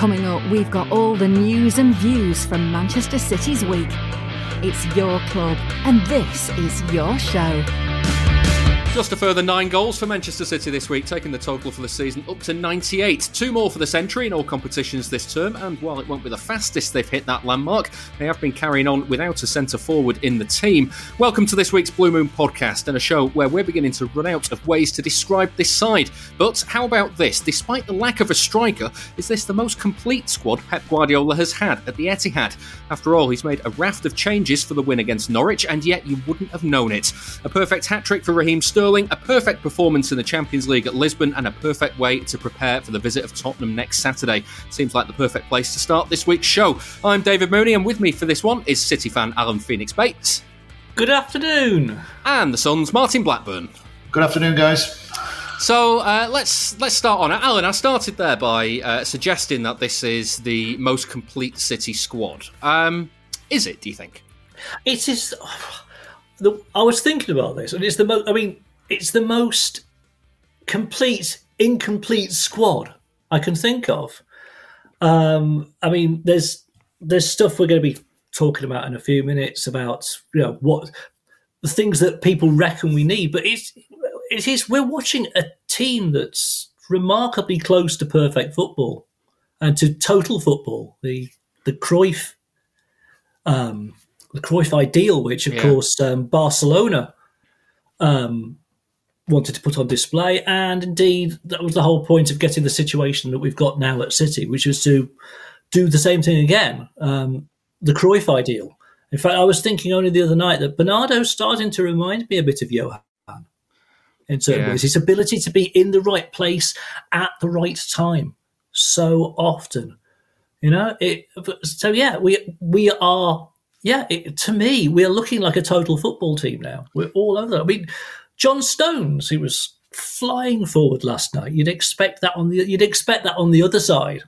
Coming up, we've got all the news and views from Manchester City's week. It's your club, and this is your show. Just a further nine goals for Manchester City this week, taking the total for the season up to 98. Two more for the century in all competitions this term, and while it won't be the fastest they've hit that landmark, they have been carrying on without a centre forward in the team. Welcome to this week's Blue Moon podcast and a show where we're beginning to run out of ways to describe this side. But how about this? Despite the lack of a striker, is this the most complete squad Pep Guardiola has had at the Etihad? After all, he's made a raft of changes for the win against Norwich, and yet you wouldn't have known it. A perfect hat trick for Raheem Sterling Sterling, a perfect performance in the Champions League at Lisbon, and a perfect way to prepare for the visit of Tottenham next Saturday. Seems like the perfect place to start this week's show. I'm David Mooney, and with me for this one is City fan Alan Phoenix Bates. Good afternoon. And the Sun's Martin Blackburn. Good afternoon, guys. So uh, let's let's start on it. Alan, I started there by uh, suggesting that this is the most complete City squad. Um, is it? Do you think? It is. I was thinking about this, and it's the most. I mean, it's the most complete, incomplete squad I can think of. Um, I mean, there's there's stuff we're going to be talking about in a few minutes about you know what the things that people reckon we need, but it's it is we're watching a team that's remarkably close to perfect football and to total football. The the Cruyff um, the Cruyff ideal, which of yeah. course um, Barcelona um, wanted to put on display. And indeed, that was the whole point of getting the situation that we've got now at City, which is to do the same thing again. Um, the Cruyff ideal. In fact, I was thinking only the other night that Bernardo's starting to remind me a bit of Johan in certain yeah. ways. His ability to be in the right place at the right time so often. You know, it, so yeah, we we are yeah. It, to me, we're looking like a total football team now. We're all over. I mean, John Stones, who was flying forward last night. You'd expect that on the you'd expect that on the other side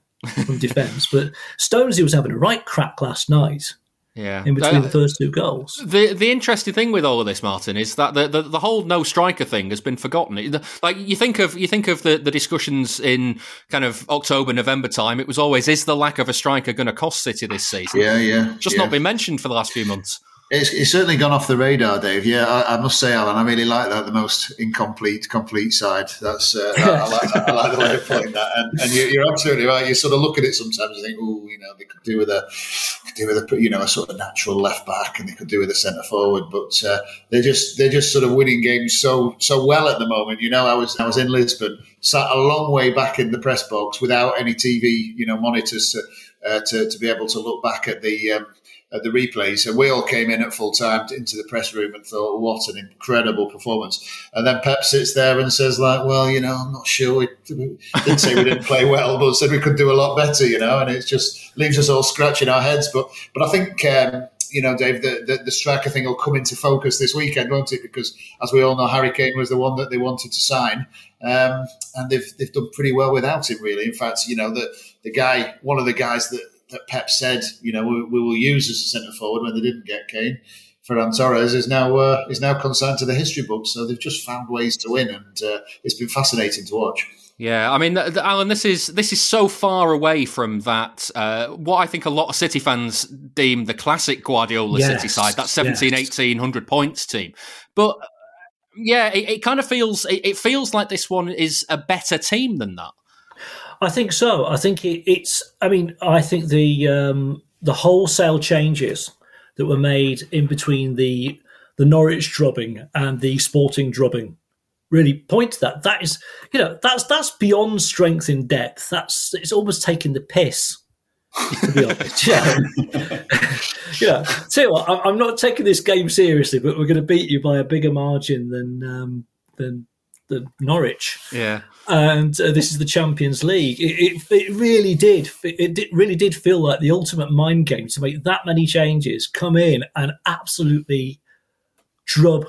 from defence, but Stones, he was having a right crack last night. Yeah, in between uh, the first two goals. The the interesting thing with all of this, Martin, is that the, the, the whole no striker thing has been forgotten. Like you think of you think of the, the discussions in kind of October November time. It was always is the lack of a striker going to cost City this season? Yeah, yeah, just yeah. not been mentioned for the last few months. It's, it's, certainly gone off the radar, Dave. Yeah, I, I, must say, Alan, I really like that. The most incomplete, complete side. That's uh, I, like that. I like the way of putting that. And, and you, are absolutely right. You sort of look at it sometimes and think, oh, you know, they could do with a, could do with a, you know, a sort of natural left back, and they could do with a centre forward. But uh, they're just they're just sort of winning games so so well at the moment. You know, I was I was in Lisbon, sat a long way back in the press box without any TV, you know, monitors to uh, to, to be able to look back at the. Um, at the replays, and we all came in at full time into the press room and thought, "What an incredible performance!" And then Pep sits there and says, "Like, well, you know, I'm not sure. We, didn't say we didn't play well, but said we could do a lot better, you know." And it just leaves us all scratching our heads. But but I think. Um, you know, Dave, the, the, the, striker thing will come into focus this weekend, won't it? Because as we all know, Harry Kane was the one that they wanted to sign, um, and they've they've done pretty well without him. Really, in fact, you know, the the guy, one of the guys that that Pep said, you know, we, we will use as a centre forward when they didn't get Kane. Ferran Torres is now uh, is now consigned to the history books. So they've just found ways to win, and uh, it's been fascinating to watch. Yeah, I mean, Alan, this is this is so far away from that. Uh, what I think a lot of City fans deem the classic Guardiola yes, City side, that 17, yes. 18, 100 points team. But yeah, it, it, kind of feels it, it feels like this one is a better team than that. I think so. I think it, it's. I mean, I think the um, the wholesale changes that were made in between the the Norwich drubbing and the Sporting drubbing really point to that. That is, you know, that's that's beyond strength in depth. That's it's almost taking the piss. to be honest, yeah. yeah. Tell you what, I'm not taking this game seriously, but we're going to beat you by a bigger margin than um, than the Norwich. Yeah. And uh, this is the Champions League. It, it, it really did. It, it really did feel like the ultimate mind game to make that many changes, come in and absolutely drub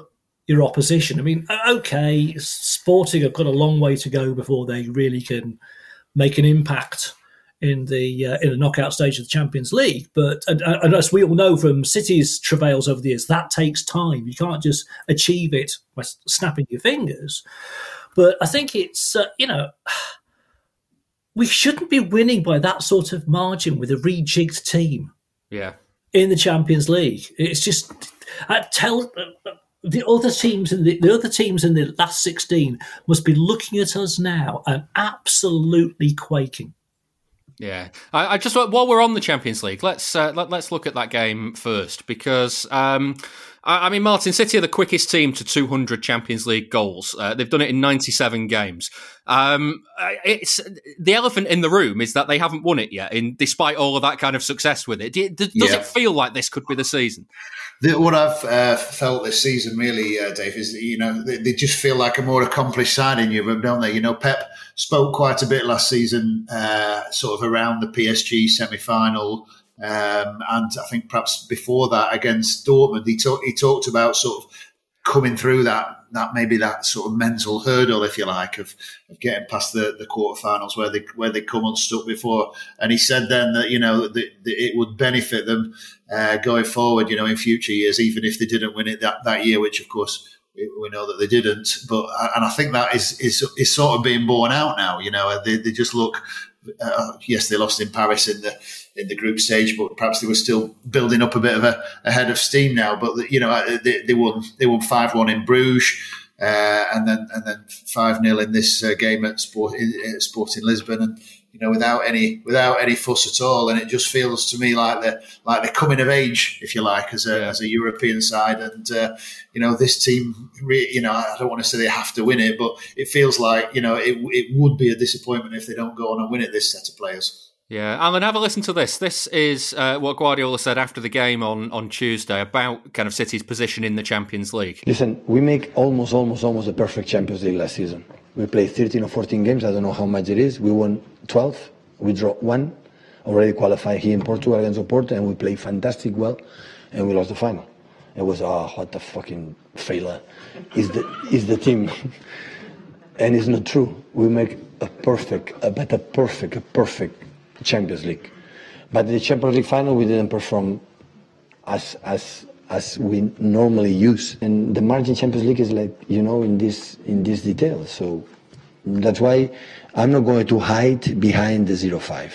your opposition. I mean, okay, Sporting have got a long way to go before they really can make an impact in the uh, in the knockout stage of the Champions League. But and, and, as we all know from City's travails over the years, that takes time. You can't just achieve it by snapping your fingers. But I think it's uh, you know we shouldn't be winning by that sort of margin with a rejigged team. Yeah. In the Champions League, it's just I uh, tell uh, the other teams in the, the other teams in the last sixteen must be looking at us now and absolutely quaking. Yeah, I, I, just while we're on the Champions League, let's uh, let, us look at that game first because um, I, I, mean Martin City are the quickest team to 200 Champions League goals. Uh, they've done it in 97 games. Um, it's the elephant in the room is that they haven't won it yet, in despite all of that kind of success with it. Does yeah. it feel like this could be the season? The, what I've uh, felt this season, really, uh, Dave, is that, you know they, they, just feel like a more accomplished side in Europe, don't they? You know, Pep spoke quite a bit last season, uh, sort of around the PSG semi-final, um, and I think perhaps before that against Dortmund, he talked he talked about sort of coming through that that maybe that sort of mental hurdle, if you like, of, of getting past the, the quarterfinals where they where they come unstuck before. And he said then that you know that, that it would benefit them uh, going forward, you know, in future years, even if they didn't win it that, that year, which of course we, we know that they didn't. But and I think that is is is sort of being borne out now. You know, they, they just look. Uh, yes, they lost in Paris in the in the group stage, but perhaps they were still building up a bit of a, a head of steam now. But you know, uh, they, they won they won five one in Bruges, uh, and then and then five 0 in this uh, game at Sport in, Sporting Lisbon, and you know without any without any fuss at all. And it just feels to me like they're like they're coming of age, if you like, as a yeah. as a European side. And uh, you know this team, you know, I don't want to say they have to win it, but it feels like you know it, it would be a disappointment if they don't go on and win it. This set of players. Yeah, Alan, have a listen to this. This is uh, what Guardiola said after the game on, on Tuesday about kind of City's position in the Champions League. Listen, we make almost, almost, almost a perfect Champions League last season. We played 13 or 14 games. I don't know how much it is. We won 12. We draw one. Already qualified here in Portugal against Oporto, and we played fantastic well, and we lost the final. It was oh, what the fucking failure is the is the team, and it's not true. We make a perfect, a better perfect, a perfect Champions League. But the Champions League final, we didn't perform as as as we normally use. And the margin Champions League is like you know in this in this detail. So that's why I'm not going to hide behind the zero five.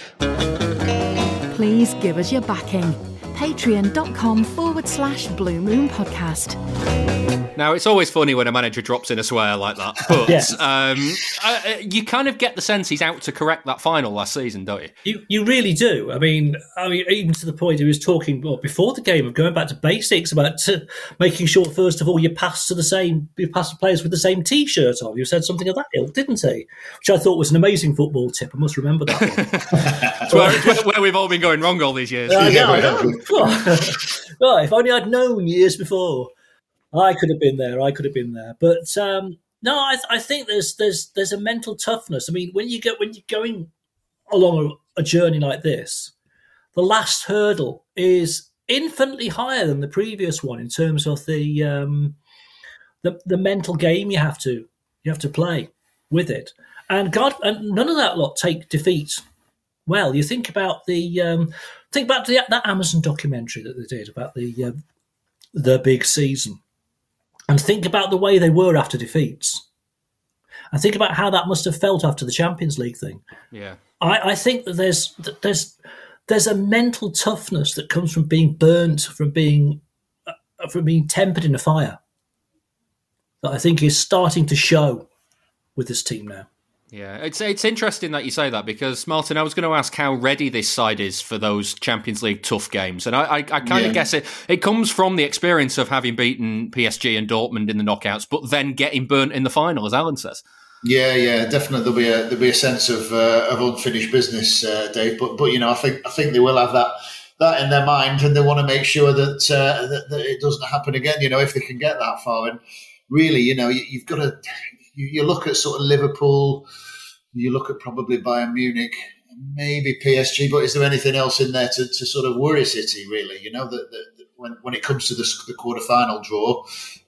Please give us your backing. Patreon.com forward slash Blue Moon Podcast. Now it's always funny when a manager drops in a swear like that, but yes. um, uh, you kind of get the sense he's out to correct that final last season, don't you? You you really do. I mean, I mean, even to the point he was talking well, before the game of going back to basics about to making sure first of all you pass to the same you pass the players with the same T-shirt on. You said something of that ilk, didn't he? Which I thought was an amazing football tip. I must remember that one. where, where, we've all been going wrong all these years. Uh, yeah, I well, if only I'd known years before. I could have been there. I could have been there. But um, no, I, I, think there's there's there's a mental toughness. I mean, when you get when you're going along a, a journey like this, the last hurdle is infinitely higher than the previous one in terms of the um, the the mental game you have to you have to play with it. And God, and none of that lot take defeat well. You think about the um, think to the, that Amazon documentary that they did about the uh, the big season and think about the way they were after defeats. And think about how that must have felt after the Champions League thing. Yeah, I, I think that there's there's there's a mental toughness that comes from being burnt, from being uh, from being tempered in a fire. That I think is starting to show with this team now. Yeah, it's it's interesting that you say that because Martin, I was going to ask how ready this side is for those Champions League tough games, and I I, I kind of guess it it comes from the experience of having beaten PSG and Dortmund in the knockouts, but then getting burnt in the final, as Alan says. Yeah, yeah, definitely. There'll be a there'll be a sense of uh, of unfinished business, uh, Dave. But but you know, I think I think they will have that that in their mind, and they want to make sure that, uh, that, that it doesn't happen again. You know, if they can get that far, and really, you know, you, have got to you, you look at sort of Liverpool, you look at probably Bayern Munich, maybe PSG, but is there anything else in there to, to sort of worry City? Really, you know that, when, when it comes to the, the quarter final draw,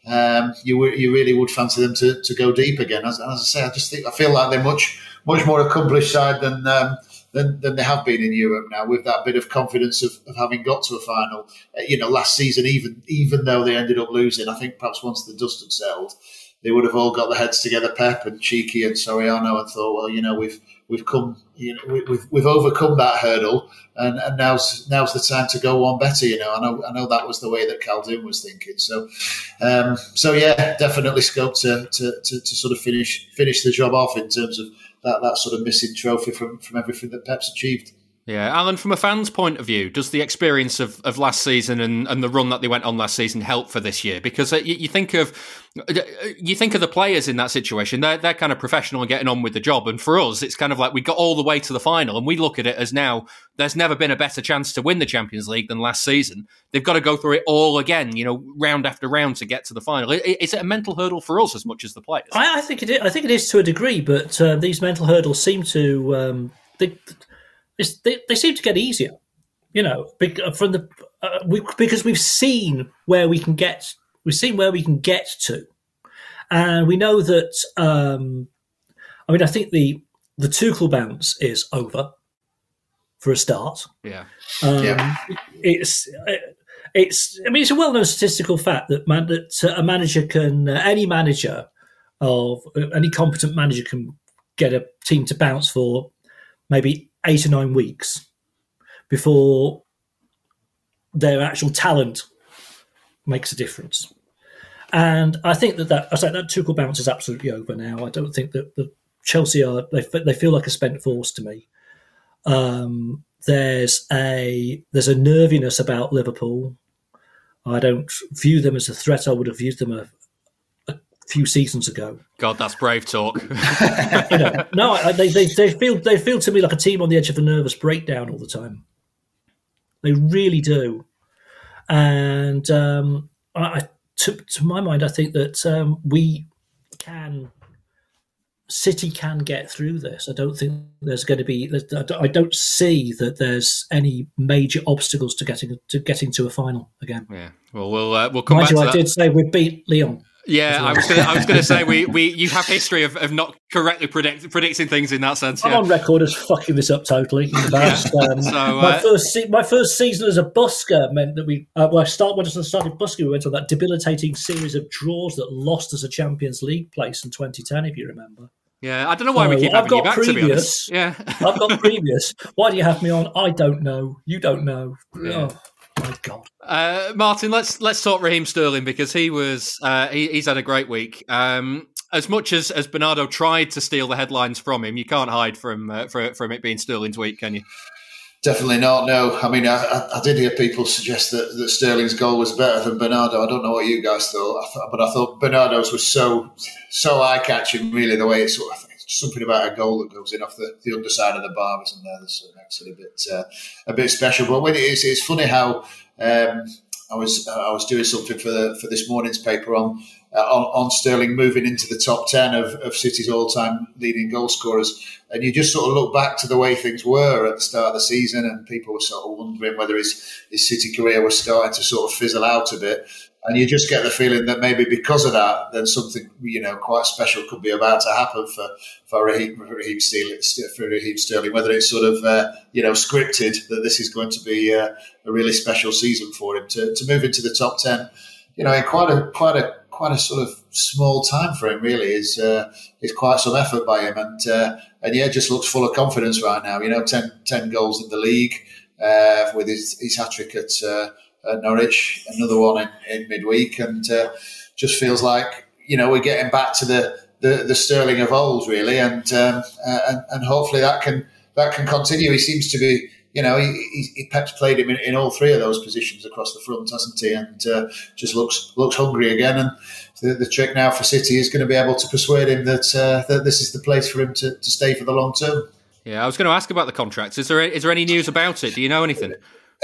um, you you really would fancy them to, to go deep again. As, as, I say, I just think I feel like they're much much more accomplished side than. Um, than, than they have been in Europe now, with that bit of confidence of, of having got to a final. Uh, you know, last season, even even though they ended up losing, I think perhaps once the dust had settled, they would have all got their heads together, Pep and Txiki and Soriano, and thought, well, you know, we've we've come, you know, we, we've we've overcome that hurdle, and, and now's now's the time to go one better. You know, I know I know that was the way that Khaldoon was thinking. So, um, so yeah, definitely scope to, to, to, to sort of finish finish the job off in terms of that that sort of missing trophy from from everything that Pep's achieved. Yeah, Alan, from a fan's point of view, does the experience of, of last season and, and the run that they went on last season help for this year? Because uh, you, you, think of uh, you think of the players in that situation; they're they're kind of professional and getting on with the job. And for us, it's kind of like we got all the way to the final, and we look at it as now there's never been a better chance to win the Champions League than last season. They've got to go through it all again, you know, round after round to get to the final. Is it a mental hurdle for us as much as the players? I, I think it is. I think it is to a degree, but uh, these mental hurdles seem to. Um, they, they, they seem to get easier, you know, from the uh, we, because we've seen where we can get, we've seen where we can get to, and we know that. Um, I mean, I think the the Tuchel bounce is over for a start. Yeah, um, yeah. It's it's. I mean, it's a well known statistical fact that man, that a manager can uh, any manager of any competent manager can get a team to bounce for maybe eight or nine weeks before their actual talent makes a difference. And I think that that I say that Tuchel bounce is absolutely over now. I don't think that the Chelsea are they they feel like a spent force to me. Um, there's a there's a nerviness about Liverpool. I don't view them as a threat. I would have viewed them a, few seasons ago. God, that's brave talk. you know, no, they, they, they feel they feel to me like a team on the edge of a nervous breakdown all the time. They really do, and um, I, to, to my mind, I think that um, we can. City can get through this. I don't think there's going to be. I don't see that there's any major obstacles to getting to getting to a final again. Yeah. Well, we'll uh, we'll come Mind back. You, I that. did say we beat Lyon. Yeah, I was gonna, I was going to say we, we you have history of, of not correctly predict, predicting things in that sense. I'm on record as fucking this up totally. In the past. Yeah. Um, so, uh, my first se- my first season as a busker meant that we uh, well I start when I started busking we went on that debilitating series of draws that lost us a Champions League place in 2010 if you remember. Yeah, I don't know why so, we keep I've having got you back. Previous, to be honest, yeah, I've got previous. Why do you have me on? I don't know. You don't know. Yeah. Oh my god. Uh, Martin, let's let's talk Raheem Sterling because he was uh, he, he's had a great week. Um, as much as, as Bernardo tried to steal the headlines from him, you can't hide from uh, from, from it being Sterling's week, can you? Definitely not. No, I mean, I, I, did hear people suggest that, that Sterling's goal was better than Bernardo. I don't know what you guys thought, I thought but I thought Bernardo's was so so eye catching. Really, the way it sort of something about a goal that goes in off the, the underside of the bar, isn't there? That's actually a bit uh, a bit special. But when it is, it's funny how um, I was I was doing something for the, for this morning's paper on, uh, on, on Sterling moving into the top ten of, of City's all time leading goal scorers, and you just sort of look back to the way things were at the start of the season, and people were sort of wondering whether his his City career was starting to sort of fizzle out a bit and you just get the feeling that maybe because of that, then something you know quite special could be about to happen for for Raheem, Raheem, for Raheem Sterling. Whether it's sort of uh, you know scripted that this is going to be uh, a really special season for him to, to move into the top ten, you know, in quite a quite a quite a sort of small time frame. Really, is uh, is quite some effort by him, and uh, and yeah, just looks full of confidence right now. You know, 10, 10 goals in the league uh, with his, his hat trick at uh, at Norwich, another one in, in midweek, and uh, just feels like you know we're getting back to the the, the Sterling of old, really, and, um, uh, and and hopefully that can that can continue. He seems to be. You know, he, he, Pep's played him in, in, all three of those positions across the front, hasn't he? And uh, just looks looks hungry again. And the, the, trick now for City is going to be able to persuade him that uh, that this is the place for him to, to stay for the long term. Yeah, I was going to ask about the contracts. Is there is there any news about it? Do you know anything?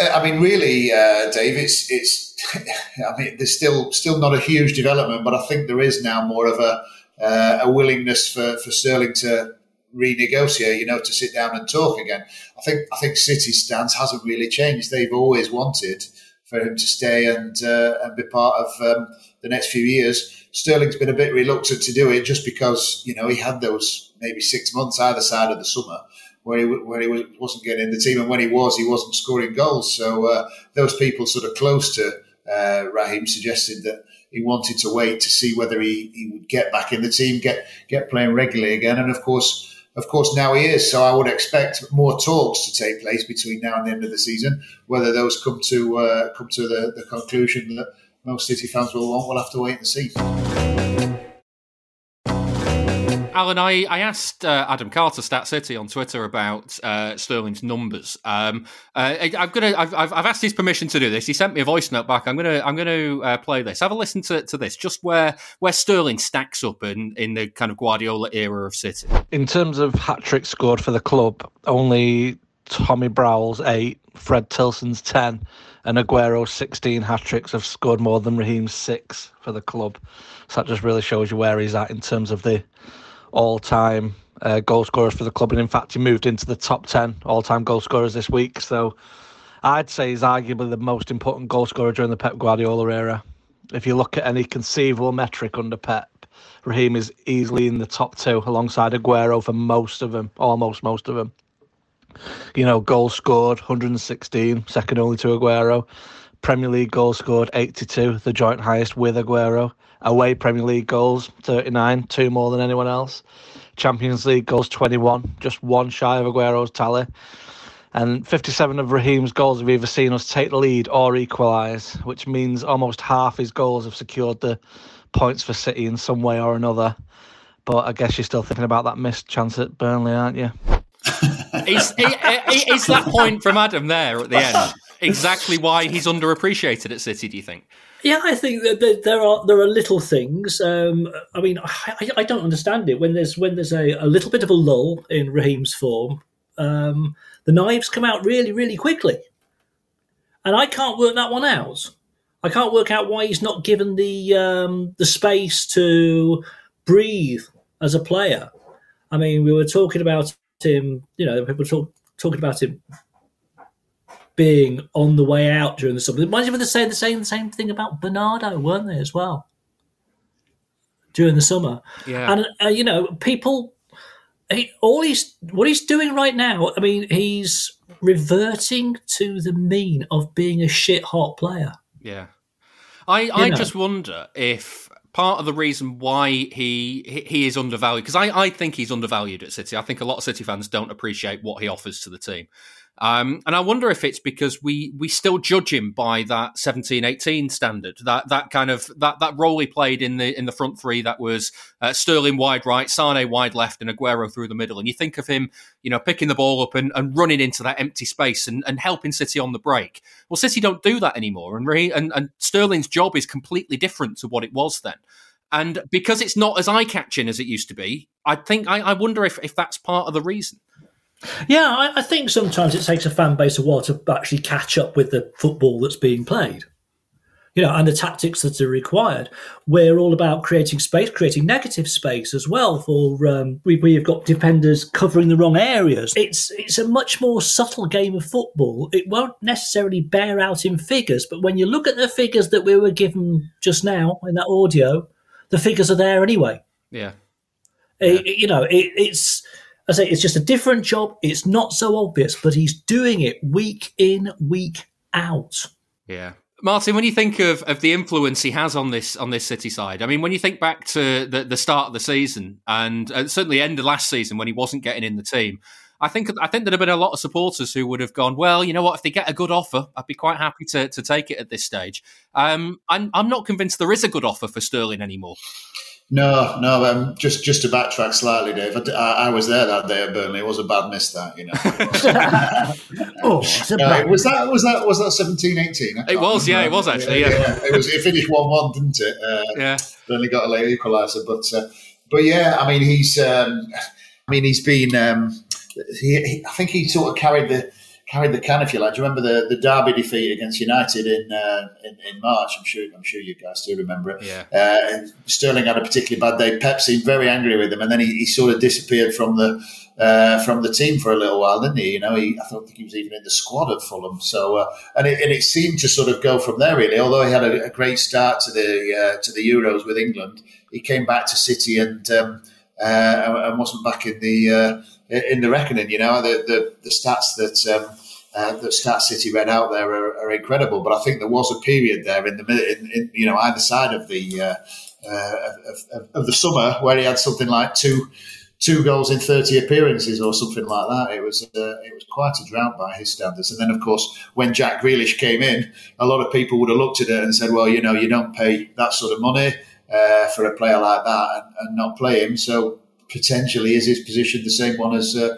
Uh, I mean, really, uh, Dave, it's it's. I mean, there's still still not a huge development, but I think there is now more of a uh, a willingness for, for Sterling to renegotiate, you know, to sit down and talk again. I think I think City's stance hasn't really changed. They've always wanted for him to stay and uh, and be part of um, the next few years. Sterling's been a bit reluctant to do it just because you know he had those maybe six months either side of the summer where he where he wasn't getting in the team, and when he was, he wasn't scoring goals. So uh, those people sort of close to uh, Raheem suggested that he wanted to wait to see whether he, he would get back in the team, get get playing regularly again, and of course of course, now he is. So I would expect more talks to take place between now and the end of the season. Whether those come to uh, come to the, the conclusion that most City fans will want, we'll have to wait and see. Alan, I, I asked uh, Adam Carter, Stat City, on Twitter about uh, Sterling's numbers. Um, uh, I, am gonna, I've, I've, asked his permission to do this. He sent me a voice note back. I'm gonna, I'm gonna uh, play this. Have a listen to, to this, just where where Sterling stacks up in, in the kind of Guardiola era of City. In terms of hat tricks scored for the club, only Tommy Browell's eight, Fred Tilson's ten, and Aguero's 16 hat tricks have scored more than Raheem's six for the club. So that just really shows you where he's at in terms of the all time uh, goal scorers for the club. And in fact, he moved into the top 10 all time goal scorers this week. So I'd say he's arguably the most important goal scorer during the Pep Guardiola era. If you look at any conceivable metric under Pep, Raheem is easily in the top two alongside Aguero for most of them, almost most of them. You know, goals scored 116, second only to Aguero. Premier League goals scored 82, the joint highest with Aguero away Premier League goals, 39, two more than anyone else. Champions League goals, 21, just one shy of Aguero's tally. And 57 of Raheem's goals have either seen us take the lead or equalise, which means almost half his goals have secured the points for City in some way or another. But I guess you're still thinking about that missed chance at Burnley, aren't you? is, is that point from Adam there at the end exactly why he's underappreciated at City, do you think? Yeah, I think that there are there are little things. Um, I mean, I, I, don't understand it when there's when there's a, a little bit of a lull in Raheem's form. Um, the knives come out really, really quickly, and I can't work that one out. I can't work out why he's not given the um, the space to breathe as a player. I mean, we were talking about him. You know, people talk, talking about him being on the way out during the summer. Mind you, they saying the same the same thing about Bernardo, weren't they as well? During the summer, yeah, and uh, you know, people, he, all he's what he's doing right now. I mean, he's reverting to the mean of being a shit hot player. Yeah, I you I know. just wonder if part of the reason why he he is undervalued because I, I think he's undervalued at City. I think a lot of City fans don't appreciate what he offers to the team. Um, and I wonder if it's because we we still judge him by that 17, 18 standard, that that kind of that that role he played in the in the front three that was uh, Sterling wide right, Sane wide left, and Aguero through the middle. And you think of him, you know, picking the ball up and, and running into that empty space and, and helping City on the break. Well, City don't do that anymore, and, and and Sterling's job is completely different to what it was then. And because it's not as eye catching as it used to be, I think I, I wonder if, if that's part of the reason. Yeah, I, I, think sometimes it takes a fan base a while to actually catch up with the football that's being played. You know, and the tactics that are required. We're all about creating space, creating negative space as well. For um, we, we've got defenders covering the wrong areas. It's it's a much more subtle game of football. It won't necessarily bear out in figures, but when you look at the figures that we were given just now in that audio, the figures are there anyway. Yeah, it, you know, it, it's I say it's just a different job. It's not so obvious, but he's doing it week in, week out. Yeah. Martin, when you think of, of the influence he has on this on this City side, I mean, when you think back to the, the start of the season and uh, certainly end of last season when he wasn't getting in the team, I think I think there'd have been a lot of supporters who would have gone, well, you know what, if they get a good offer, I'd be quite happy to, to take it at this stage. Um, I'm I'm not convinced there is a good offer for Sterling anymore. No, no. Um, just just to backtrack slightly, Dave. I, I, was there that day at Burnley. It was a bad miss. That you know. oh, no, was that was that was that 17, 18? It was, yeah, it was actually. Yeah, yeah. yeah. it was. It finished one one, didn't it? Uh, yeah. Burnley got a late equaliser, but uh, but yeah, I mean he's um, I mean he's been um, he, he, I think he sort of carried the carried the can, if you like. Do you remember the, the Derby defeat against United in, uh, in, in March? I'm sure I'm sure you guys do remember it. Yeah. Uh, Sterling had a particularly bad day. Pep seemed very angry with him, and then he, he sort of disappeared from the uh, from the team for a little while, didn't he? You know, he, I don't think he was even in the squad at Fulham. So, uh, and it, and it seemed to sort of go from there really. Although he had a, a great start to the uh, to the Euros with England, he came back to City and um, uh, and wasn't back in the uh, in the reckoning. You know, the the, the stats that. Um, uh, that Stat City read out there are, are, incredible, but I think there was a period there in the in, in you know either side of the uh, of, of, of the summer where he had something like two two goals in 30 appearances or something like that. It was uh, it was quite a drought by his standards. And then, of course, when Jack Grealish came in, a lot of people would have looked at it and said, well, you know, you don't pay that sort of money uh, for a player like that and, and, not play him. So potentially is his position the same one as uh,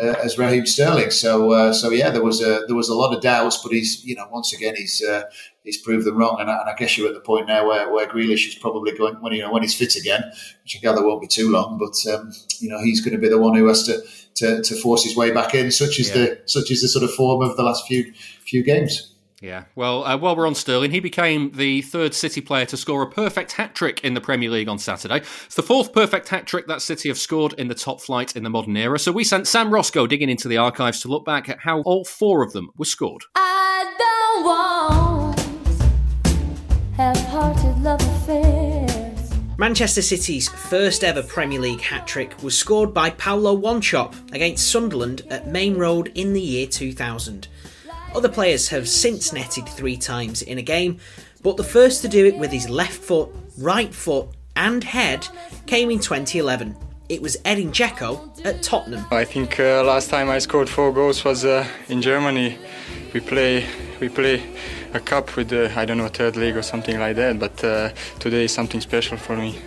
uh, as Raheem Sterling. So uh, so yeah, there was a there was a lot of doubts, but he's you know once again he's uh, he's proved them wrong. And I, and I, guess you're at the point now where, where Grealish is probably going when you know when he's fit again, which I gather won't be too long. But um, you know he's going to be the one who has to, to, to force his way back in. Such is yeah. the such is the sort of form of the last few few games. Yeah, well, uh, while we're on Sterling, he became the third City player to score a perfect hat trick in the Premier League on Saturday. It's the fourth perfect hat trick that City have scored in the top flight in the modern era. So we sent Sam Roscoe digging into the archives to look back at how all four of them were scored. I don't want half-hearted love affairs. Manchester City's first ever Premier League hat trick was scored by Paulo Wanchope against Sunderland at Maine Road in the year 2000. Other players have since netted three times in a game, but the first to do it with his left foot, right foot, and head came in 2011. It was Edin Dzeko at Tottenham. I think uh, last time I scored four goals was uh, in Germany. We play we play a cup with the I don't know third league or something like that. But uh, today is something special for me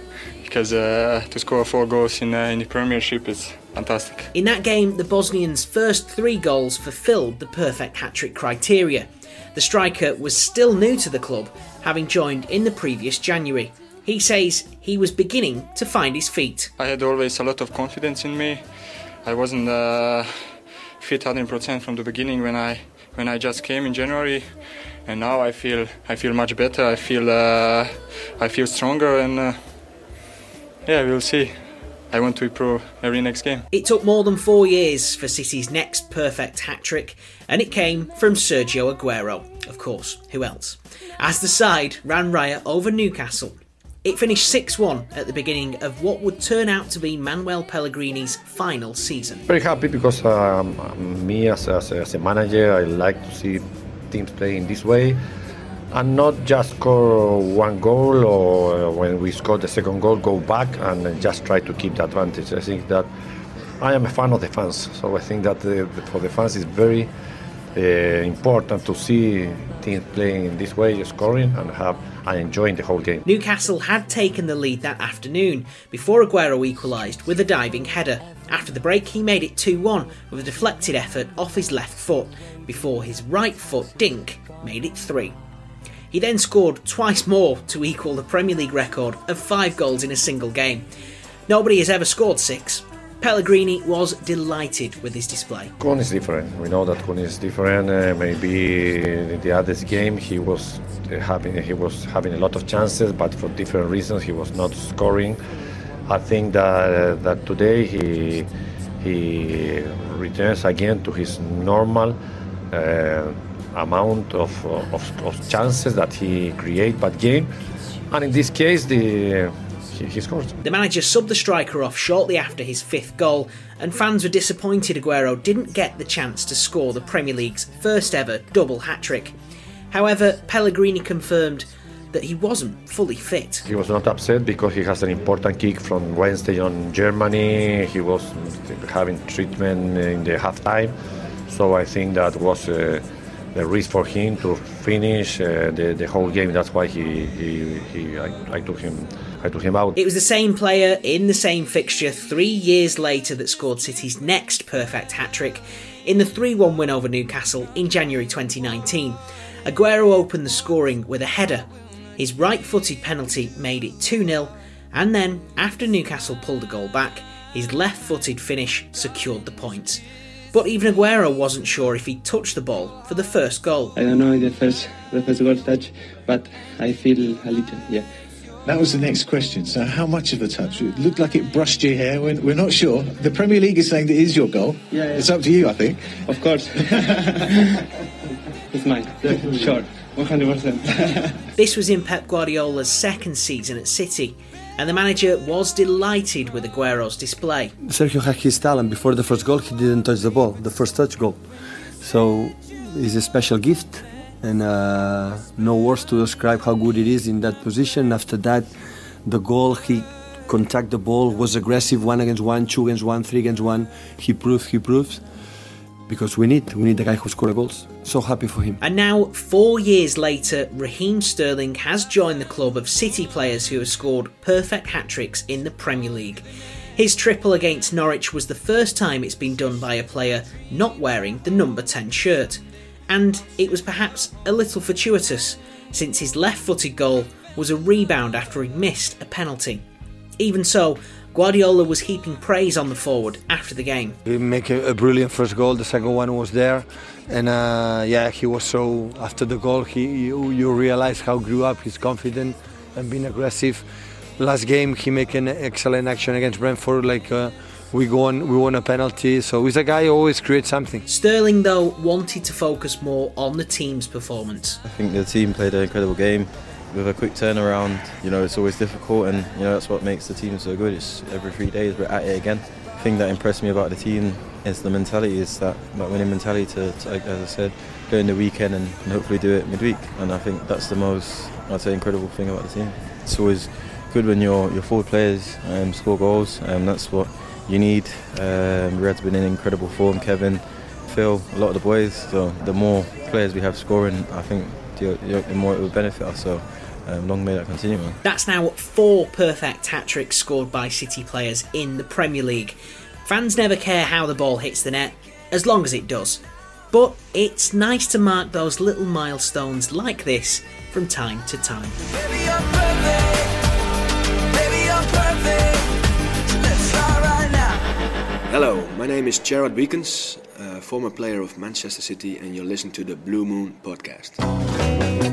because uh, to score four goals in, uh, in the Premiership is fantastic. In that game, the Bosnians' first three goals fulfilled the perfect hat trick criteria. The striker was still new to the club, having joined in the previous January. He says he was beginning to find his feet. I had always a lot of confidence in me. I wasn't uh, fit 100% from the beginning when I when I just came in January, and now I feel I feel much better. I feel uh, I feel stronger and uh, yeah, we'll see. I want to improve every next game. It took more than four years for City's next perfect hat trick, and it came from Sergio Aguero. Of course, who else? As the side ran riot over Newcastle. It finished 6 1 at the beginning of what would turn out to be Manuel Pellegrini's final season. Very happy because um, me, as, as, as a manager, I like to see teams play in this way and not just score one goal or when we score the second goal go back and just try to keep the advantage. I think that I am a fan of the fans, so I think that the, for the fans it's very uh, important to see teams playing in this way, scoring and have and enjoying the whole game. Newcastle had taken the lead that afternoon before Aguero equalised with a diving header. After the break, he made it 2 1 with a deflected effort off his left foot before his right foot dink made it 3. He then scored twice more to equal the Premier League record of five goals in a single game. Nobody has ever scored six. Pellegrini was delighted with his display. Kun is different. We know that Kun is different. Uh, maybe in the other game he was uh, having he was having a lot of chances, but for different reasons he was not scoring. I think that uh, that today he he returns again to his normal. Uh, amount of, of, of chances that he create but game. And in this case, the he, he scores. The manager subbed the striker off shortly after his fifth goal, and fans were disappointed Aguero didn't get the chance to score the Premier League's first ever double hat trick. However, Pellegrini confirmed that he wasn't fully fit. He was not upset because he has an important kick from Wednesday on Germany. He was having treatment in the half time, so I think that was. Uh, the risk for him to finish uh, the, the whole game. That's why he, he, he I, I, took him I took him out. It was the same player in the same fixture three years later that scored City's next perfect hat trick in the 3-1 win over Newcastle in January 2019. Aguero opened the scoring with a header. His right-footed penalty made it 2-0 and then after Newcastle pulled a goal back, his left-footed finish secured the points. But even Aguero wasn't sure if he'd touched the ball for the first goal. I don't know the first the first goal touch, but I feel a little, yeah. That was the next question. So, how much of a touch? It looked like it brushed your hair. We're, we're not sure. The Premier League is saying that it is your goal. Yeah, yeah. It's up to you, I think. Of course. it's mine. Sure. 100%. This was in Pep Guardiola's second season at City, and the manager was delighted with Aguero's display. Sergio had his talent. Before the first goal, he didn't touch the ball, the first touch goal. So it's a special gift, and uh, no words to describe how good it is in that position. After that, the goal, he contact the ball, was aggressive, one against one, two against one, three against one. He proved, he proves, because we need, we need the guy who scores goals. So happy for him. And now, four years later, Raheem Sterling has joined the club of City players who have scored perfect hat tricks in the Premier League. His triple against Norwich was the first time it's been done by a player not wearing the number 10 shirt. And it was perhaps a little fortuitous, since his left footed goal was a rebound after he missed a penalty. Even so, Guardiola was heaping praise on the forward after the game. He make a, a brilliant first goal. The second one was there, and uh, yeah, he was so. After the goal, he you, you realize how grew up. He's confident and being aggressive. Last game, he make an excellent action against Brentford. Like uh, we go on, we won a penalty. So he's a guy who always creates something. Sterling, though, wanted to focus more on the team's performance. I think the team played an incredible game with a quick turnaround. You know, it's always difficult, and you know that's what makes the team so good. It's every three days we're at it again. The thing that impressed me about the team is the mentality. Is that, that winning mentality to, to, as I said, go in the weekend and, and hopefully do it midweek. And I think that's the most, I'd say, incredible thing about the team. It's always good when your your forward players um, score goals, and that's what you need. Um, Riyad's been in incredible form. Kevin, Phil, a lot of the boys. So the more players we have scoring, I think the, the more it will benefit us. So um, long may that continue, man. That's now four perfect hat tricks scored by City players in the Premier League. Fans never care how the ball hits the net, as long as it does. But it's nice to mark those little milestones like this from time to time. Hello, my name is Gerard Wiekens, uh, former player of Manchester City, and you're listening to the Blue Moon podcast.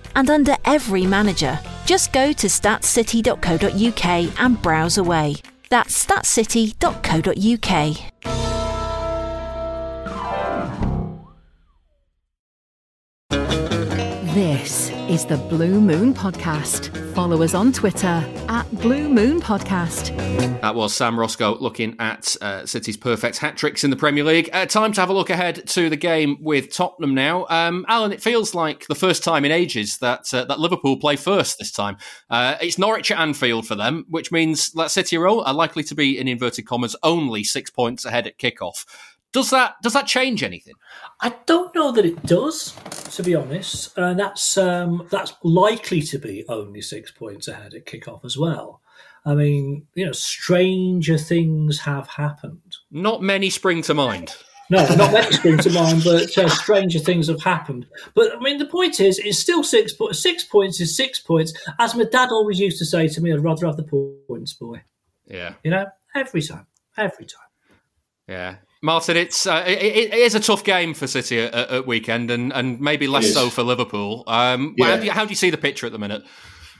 and under every manager. Just go to statscity.co.uk and browse away. That's statscity.co.uk. is the Blue Moon Podcast. Follow us on Twitter at Blue Moon Podcast. That was Sam Roscoe looking at uh, City's perfect hat tricks in the Premier League. Uh, time to have a look ahead to the game with Tottenham now. Um, Alan, it feels like the first time in ages that uh, that Liverpool play first this time. Uh, it's Norwich at Anfield for them, which means that City are, all, are likely to be, in inverted commas, only six points ahead at kickoff. Does that does that change anything? I don't know that it does, to be honest. And that's um, that's likely to be only six points ahead at kickoff as well. I mean, you know, stranger things have happened. Not many spring to mind. No, not many spring to mind, but uh, stranger things have happened. But I mean, the point is, it's still six points. Six points is six points. As my dad always used to say to me, I'd rather have the points, boy. Yeah. You know, every time, every time. Yeah. Martin, it's uh, it, it is a tough game for City at, at weekend, and, and maybe less so for Liverpool. Um, Yeah. how, do you, how do you see the picture at the minute?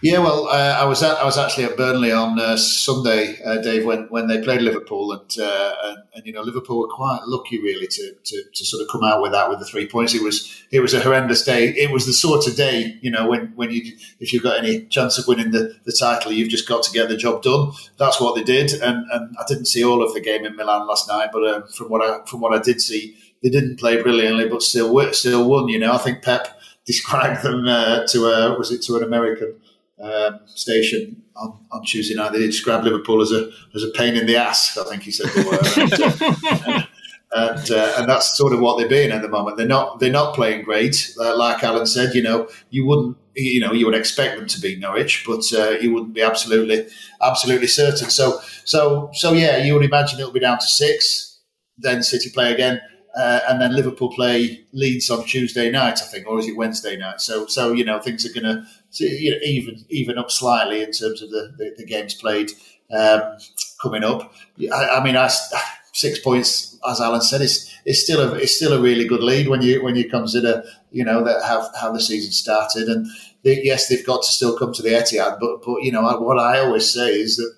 Yeah, well, uh, I was at, I was actually at Burnley on uh, Sunday, uh, Dave, when, when they played Liverpool, and, uh, and and you know Liverpool were quite lucky really to, to, to sort of come out with that with the three points. It was it was a horrendous day. It was the sort of day you know when, when you if you've got any chance of winning the, the title, you've just got to get the job done. That's what they did, and, and I didn't see all of the game in Milan last night, but um, from what I from what I did see, they didn't play brilliantly, but still still won. You know, I think Pep described them uh, to a was it to an American um, station on, on Tuesday night. They described Liverpool as a as a pain in the ass. I think he said the word. and uh, and that's sort of what they're being at the moment. They're not they're not playing great, uh, like Alan said. You know, you wouldn't you know you would expect them to beat Norwich, but uh, you wouldn't be absolutely absolutely certain. So so so yeah, you would imagine it'll be down to six. Then City play again. Uh, and then Liverpool play Leeds on Tuesday night, I think, or is it Wednesday night? So, so you know, things are going to you know, even even up slightly in terms of the, the, the games played um, coming up. I, I mean, I, six points, as Alan said, is is still a it's still a really good lead when you when you consider you know that how how the season started and they, yes, they've got to still come to the Etihad, but but you know what I always say is that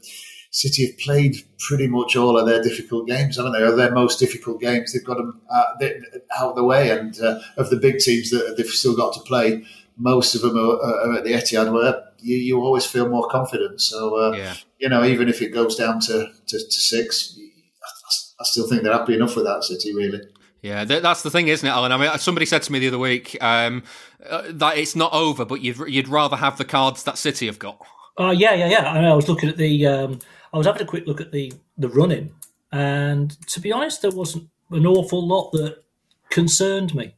City have played pretty much all of their difficult games, haven't they? Or their most difficult games, they've got them uh, out of the way. And uh, of the big teams that they've still got to play, most of them are, are at the Etihad, where you, you, always feel more confident. So, uh, yeah. you know, even if it goes down to, to, to six, I still think they're happy enough with that City, really. Yeah, that's the thing, isn't it, Alan? I mean, somebody said to me the other week um, uh, that it's not over, but you'd you'd rather have the cards that City have got. Oh yeah, yeah, yeah. I, I was looking at the um, I was having a quick look at the the running, and to be honest, there wasn't an awful lot that concerned me.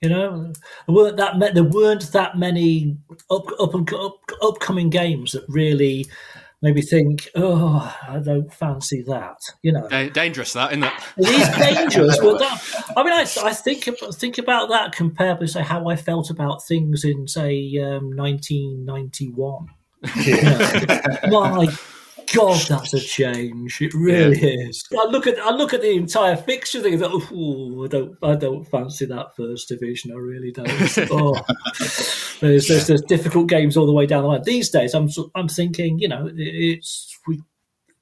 You know, there weren't that there weren't that many up, up and up, upcoming games that really made me think, oh, I don't fancy that. You know, dangerous that, isn't it? It is dangerous, but that, I mean, I, I think think about that compared with say how I felt about things in say um, 1991. Yeah. My God, that's a change. It really yeah. is. I look at I look at the entire fixture thing. oh, I don't I don't fancy that first division. I really don't. oh. there's, there's, there's difficult games all the way down the line. These days, I'm I'm thinking, you know, it's we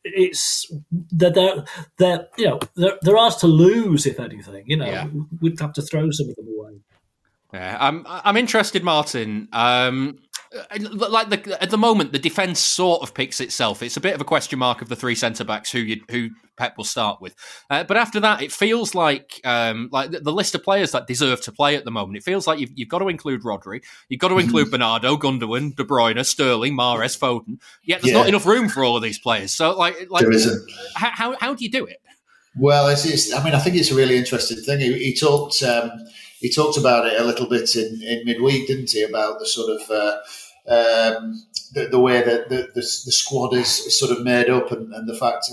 it's that they're, they're you know they're, they're ours to lose if anything. You know, yeah. we'd have to throw some of them away. Yeah, I'm I'm interested, Martin. Um, like the, at the moment, the defence sort of picks itself. It's a bit of a question mark of the three centre backs who you, who Pep will start with. Uh, but after that, it feels like um, like the, the, list of players that deserve to play at the moment. It feels like you've, you've got to include Rodri, you've got to mm-hmm. include Bernardo, Gundogan, De Bruyne, Sterling, Mahrez, Foden. Yet there's yeah. not enough room for all of these players. So like, like there isn't. How, how, how do you do it? Well, it's, it's, I mean, I think it's a really interesting thing. He, he talked. Um, he talked about it a little bit in, in midweek, didn't he? About the sort of uh, um, the, the, way that the, the, the, squad is sort of made up and, and the fact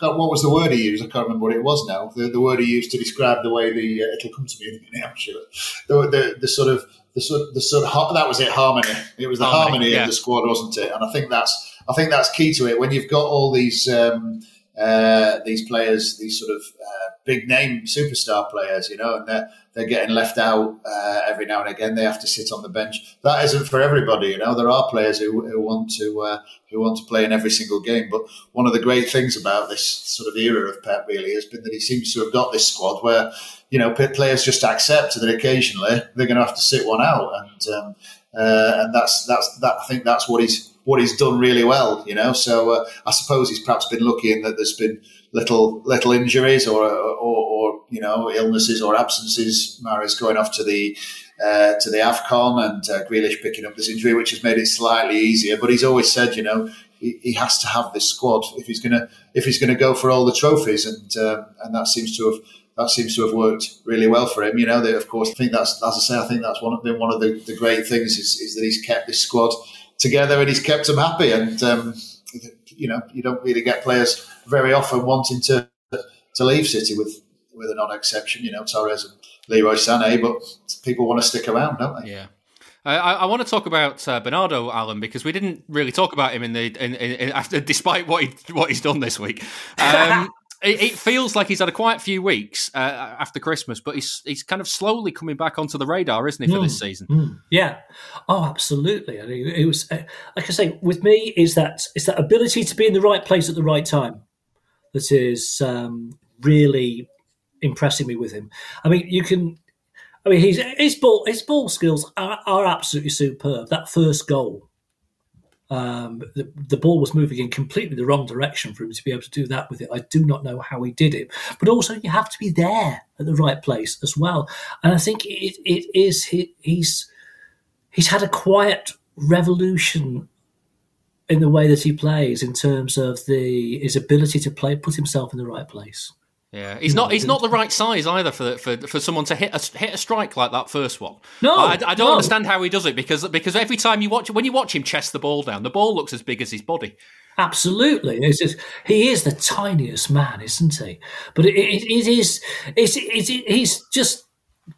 what was the word he used? I can't remember what it was now. The, the word he used to describe the way the uh, it'll come to me in a minute. I'm sure the, the, the sort of the sort the sort of that was it harmony. It was the harmony, harmony yeah. of the squad, wasn't it? And I think that's I think that's key to it when you've got all these. Um, uh, these players, these sort of uh, big name superstar players, you know, and they're they're getting left out uh, every now and again. They have to sit on the bench. That isn't for everybody, you know. There are players who, who want to uh, who want to play in every single game. But one of the great things about this sort of era of Pep really has been that he seems to have got this squad where you know players just accept that occasionally they're going to have to sit one out, and um, uh, and that's that's that. I think that's what he's what he's done really well, you know. So uh, I suppose he's perhaps been lucky in that there's been little little injuries or, or, or you know illnesses or absences. Mahrez going off to the uh, to the Afcon and uh, Grealish picking up this injury, which has made it slightly easier. But he's always said, you know, he, he has to have this squad if he's gonna if he's gonna go for all the trophies, and uh, and that seems to have that seems to have worked really well for him. You know, they, of course, I think that's as I say, I think that's one of been one of the, the great things is, is that he's kept this squad together and he's kept them happy. And um, you know, you don't really get players very often wanting to to leave City with with an odd exception. You know, Torres and Leroy Sané, but people want to stick around, don't they? Yeah. I, I, want to talk about uh, Bernardo Allen because we didn't really talk about him in the in, in, in after, despite what he what he's done this week. Um, it, it, feels like he's had a quiet few weeks uh, after Christmas, but he's he's kind of slowly coming back onto the radar, isn't he, for mm, this season? Mm, yeah, oh, absolutely. I mean, it was uh, like I say with me is that it's that ability to be in the right place at the right time that is um, really impressing me with him. I mean, you can. I mean, his his ball his ball skills are, are absolutely superb. That first goal um, the, the, ball was moving in completely the wrong direction for him to be able to do that with it. I do not know how he did it, but also you have to be there at the right place as well. And I think it, it is he, he's he's had a quiet revolution in the way that he plays in terms of the his ability to play put himself in the right place. Yeah, he's not. He's not the right size either for for, for someone to hit a hit a strike like that first one. No, I, I don't no. understand how he does it because because every time you watch when you watch him chest the ball down, the ball looks as big as his body. Absolutely, it's just, he is the tiniest man, isn't he? But it, it, it is, it's, it's, he's just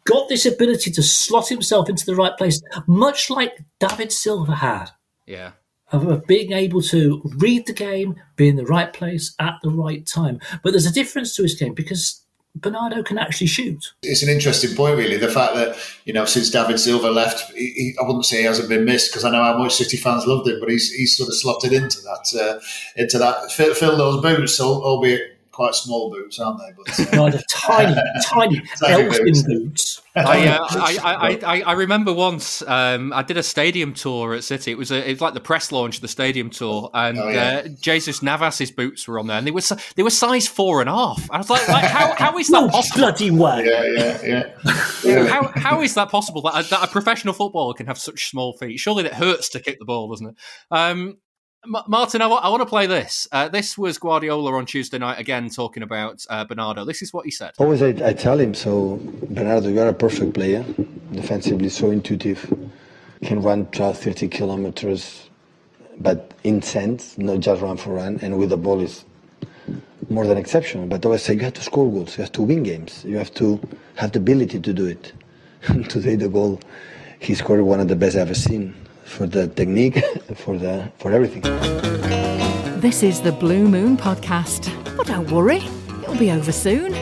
got this ability to slot himself into the right place, much like David Silva had. Yeah. Of, being able to read the game, be in the right place at the right time. But there's a difference to his game because Bernardo can actually shoot. It's an interesting point, really. The fact that you know since David Silva left, he, he, I wouldn't say he hasn't been missed because I know how much City fans loved him, but he's he's sort of slotted into that uh, into that fill, fill those boots, albeit quite small boots, aren't they? But uh, no, tiny, tiny, Tiny elfin boots. boots. I, uh, I, I, I, I remember once um, I did a stadium tour at City. It was a, it was like the press launch of the stadium tour, and Oh, yeah. uh, Jesus Navas's boots were on there, and they were they were size four and a half. I was like, like how, how is that possible? Bloody way! Yeah, yeah, yeah. Yeah, how, how is that possible that a, that a professional footballer can have such small feet? Surely that hurts to kick the ball, doesn't it? Um, Ma- Martin, I want to play this. Uh, this was Guardiola on Tuesday night again talking about uh, Bernardo. This is what he said. Always I, I tell him, so Bernardo, you are a perfect player, defensively so intuitive, can run 12, 30 kilometers, but in sense, not just run for run, and with the ball is more than exceptional. But always say you have to score goals, you have to win games, you have to have the ability to do it. Today the goal, he scored one of the best I've ever seen for the technique, for the for everything. This is the Blue Moon Podcast. But don't worry, it'll be over soon.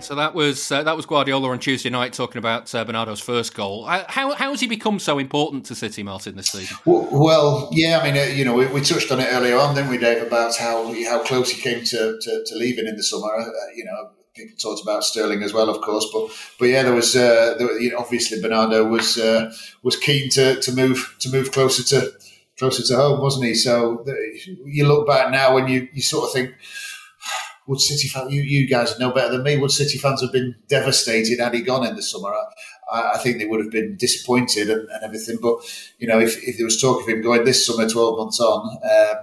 So that was uh, that was Guardiola on Tuesday night talking about uh, Bernardo's first goal. Uh, how how has he become so important to City, Martin, this season? Well, well, yeah, I mean, uh, you know, we, we touched on it earlier on, didn't we, Dave, about how how close he came to, to, to leaving in the summer. Uh, you know, people talked about Sterling as well, of course, but but yeah, there was uh, there, you know, obviously Bernardo was uh, was keen to, to move to move closer to closer to home, wasn't he? So you look back now and you, you sort of think. Would City fans, you, you guys know better than me, would City fans have been devastated had he gone in the summer? I, I think they would have been disappointed and, and everything. But, you know, if, if there was talk of him going this summer, 12 months on, um,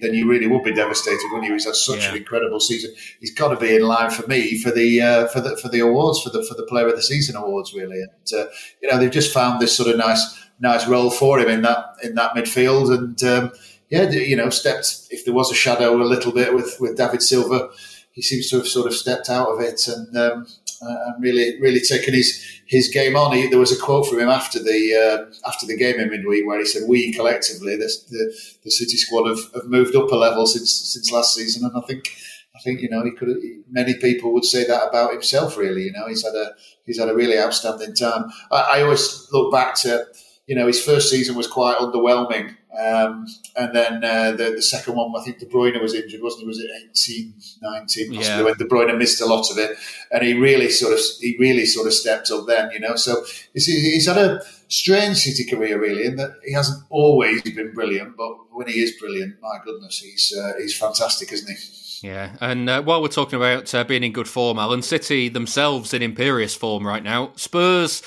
then you really would be devastated, wouldn't you? He's had such Yeah. an incredible season. He's got to be in line for me for the uh, for the for the awards for the for the Player of the Season awards, really. And uh, you know, they've just found this sort of nice nice role for him in that in that midfield, and um, yeah, you know, stepped if there was a shadow a little bit with with David Silva, he seems to have sort of stepped out of it and. Um, uh, and really, really taken his his game on. He, there was a quote from him after the uh, after the game in midweek where he said, "We collectively, this, the the City squad have, have moved up a level since since last season." And I think I think you know he could many people would say that about himself. Really, you know, he's had a he's had a really outstanding time. I, I always look back to you know his first season was quite underwhelming. Um, and then uh, the, the second one, I think De Bruyne was injured, wasn't he? Was it 18, 19, possibly, Yeah. when De Bruyne missed a lot of it, and he really sort of he really sort of stepped up then, you know. So he's, he's had a strange City career, really, in that he hasn't always been brilliant, but when he is brilliant, my goodness, he's uh, he's fantastic, isn't he? Yeah, and uh, while we're talking about uh, being in good form, Alan City themselves in imperious form right now. Spurs,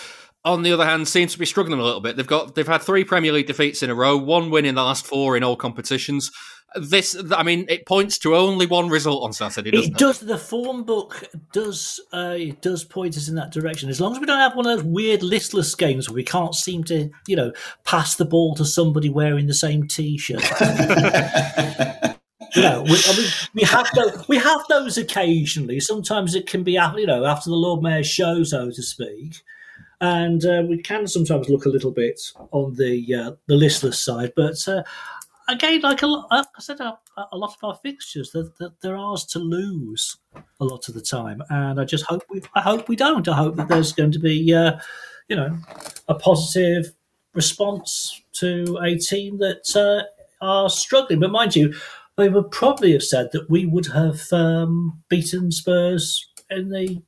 on the other hand, seems to be struggling a little bit. They've got they've had three Premier League defeats in a row, one win in the last four in all competitions. This, I mean, it points to only one result on Saturday, doesn't It it? does. The form book does uh, it does point us in that direction. As long as we don't have one of those weird listless games where we can't seem to, you know, pass the ball to somebody wearing the same T-shirt. you know, we, I mean, we have those, we have those occasionally. Sometimes it can be, you know, after the Lord Mayor's show, so to speak, and uh, we can sometimes look a little bit on the uh, the listless side. But uh, again, like a like I said, a, a lot of our fixtures, they're, they're, they're ours to lose a lot of the time, and I just hope we, I hope we don't. I hope that there's going to be, uh, you know, a positive response to a team that uh, are struggling. But mind you, they would probably have said that we would have um, beaten Spurs in the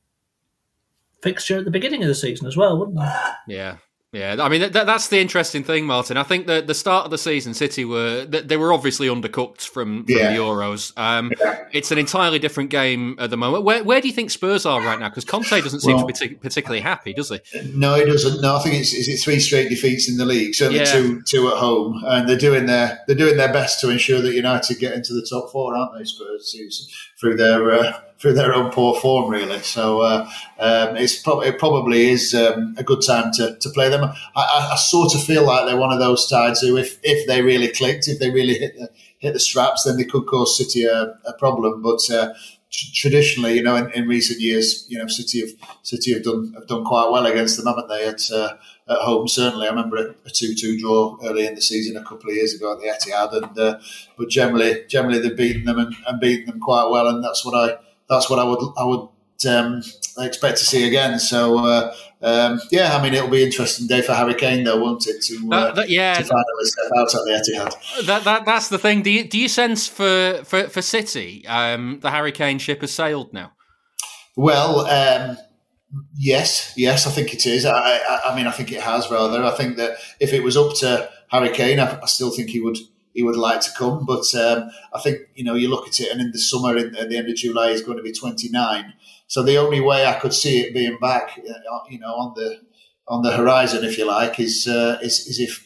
fixture at the beginning of the season as well, wouldn't they? Yeah. Yeah, I mean th- that's the interesting thing, Martin. I think that the start of the season, City were they were obviously undercooked from, from yeah. the Euros. Um, yeah. It's an entirely different game at the moment. Where, where do you think Spurs are right now? Because Conte doesn't seem well, to be particularly happy, does he? No, he doesn't. No, I think it's is it three straight defeats in the league, certainly yeah. two two at home, and they're doing their they're doing their best to ensure that United get into the top four, aren't they? Spurs through their uh, through their own poor form, really. So uh, um, it's pro- it probably is um, a good time to, to play them. I, I, I, sort of feel like they're one of those sides who, if, if they really clicked, if they really hit the hit the straps, then they could cause City a, a problem. But uh, traditionally, you know, in, in, recent years, you know, City have City have done have done quite well against them, haven't they? At uh, at home, certainly. I remember a two two draw early in the season a couple of years ago at the Etihad, and uh, but generally generally they've beaten them and, and beaten them quite well, and that's what I that's what I would I would um, expect to see again. So uh, um, yeah, I mean it'll be an interesting day for Harry Kane, though, won't it? To, uh, that, yeah, to finally step out at the Etihad. That, that that's the thing. Do you do you sense for for, for City um, the Harry Kane ship has sailed now? Well. Um, yes, yes, I think it is. I, I, I, mean, I think it has rather. I think that if it was up to Harry Kane, I, I still think he would he would like to come. But um, I think you know you look at it, and in the summer, in, at the end of July, he's going to be 29. So the only way I could see it being back, uh, you know, on the on the horizon, if you like, is uh, is, is if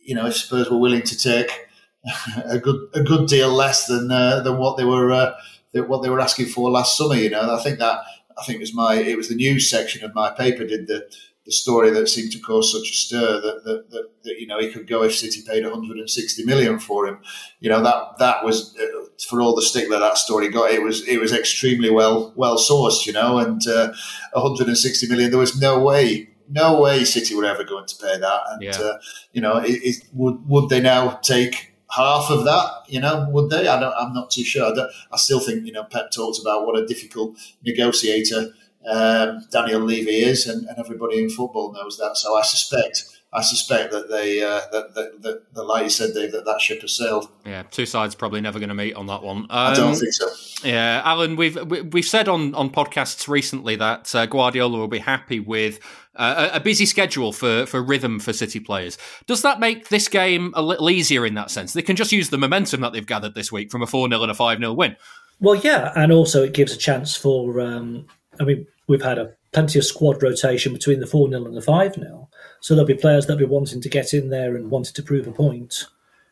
you know if Spurs were willing to take a good a good deal less than uh, than what they were uh, what they were asking for last summer. You know, I think that I think it was my it was the news section of my paper did the the story that seemed to cause such a stir that, that, that, that, you know he could go if City paid 160 million for him. You know that that was uh, for all the stick that that story got. It was it was extremely well well sourced. You know, and uh, 160 million. There was no way. No way City were ever going to pay that, and yeah. uh, you know, it, it, would would they now take half of that, you know, would they? I am not too sure. I, I, still think, you know, Pep talked about what a difficult negotiator um, Daniel Levy is, and, and, everybody in football knows that. So I suspect. I suspect that they, uh, that, that, that, that, like you said, Dave, that that ship has sailed. Yeah, two sides probably never going to meet on that one. Um, I don't um, think so. Yeah, Alan, we've we've said on, on podcasts recently that uh, Guardiola will be happy with uh, a busy schedule for, for rhythm for City players. Does that make this game a little easier in that sense? They can just use the momentum that they've gathered this week from a 4 0 and a 5 0 win. Well, yeah, and also it gives a chance for um, I mean, we've had a plenty of squad rotation between the 4 0 and the 5 0. So there'll be players that'll be wanting to get in there and wanting to prove a point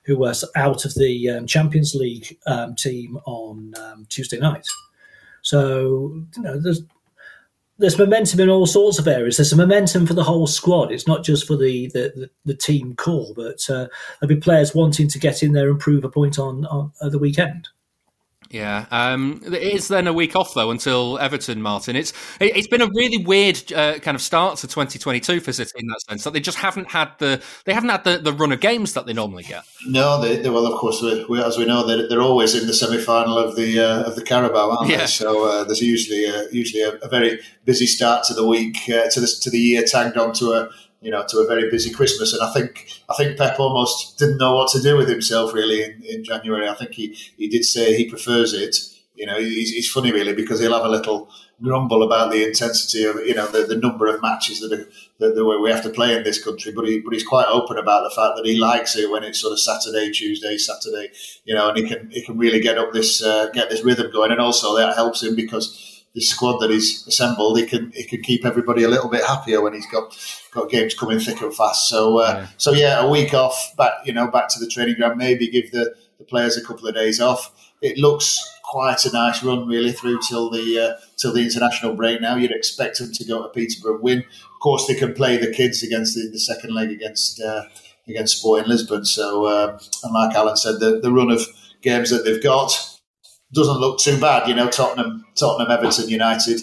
who were out of the um, Champions League um, team on um, Tuesday night. So, you know, there's there's momentum in all sorts of areas. There's a momentum for the whole squad. It's not just for the the, the, the team core, but uh, there'll be players wanting to get in there and prove a point on, on the weekend. Yeah, um, it is then a week off though until Everton. Martin, it's it, has been a really weird uh, kind of start to 2022 for City in that sense that they just haven't had the they haven't had the, the run of games that they normally get. No, they, they well, of course, we, as we know, they're, they're always in the semi final of the uh, of the Carabao, aren't yeah. they? So uh, there's usually a, usually a, a, very busy start to the week uh, to the to the year tagged onto a you know, to a very busy Christmas. And I think I think Pep almost didn't know what to do with himself really in, in January. I think he, he did say he prefers it. You know, he's, he's funny really because he'll have a little grumble about the intensity of you know the, the number of matches that, are, that, that we have to play in this country, but he but he's quite open about the fact that he likes it when it's sort of Saturday, Tuesday, Saturday, you know, and he can he can really get up this uh, get this rhythm going, and also that helps him because squad that he's assembled, he can he can keep everybody a little bit happier when he's got got games coming thick and fast. So uh, yeah. so yeah, a week off back you know back to the training ground, maybe give the, the players a couple of days off. It looks quite a nice run really through till the uh, till the international break. Now you'd expect them to go to Peterborough and win. Of course, they can play the kids against the, the second leg against uh, against Sporting Lisbon. So uh, and like Alan said, the, the run of games that they've got doesn't look too bad. You know, Tottenham, Tottenham, Everton, United.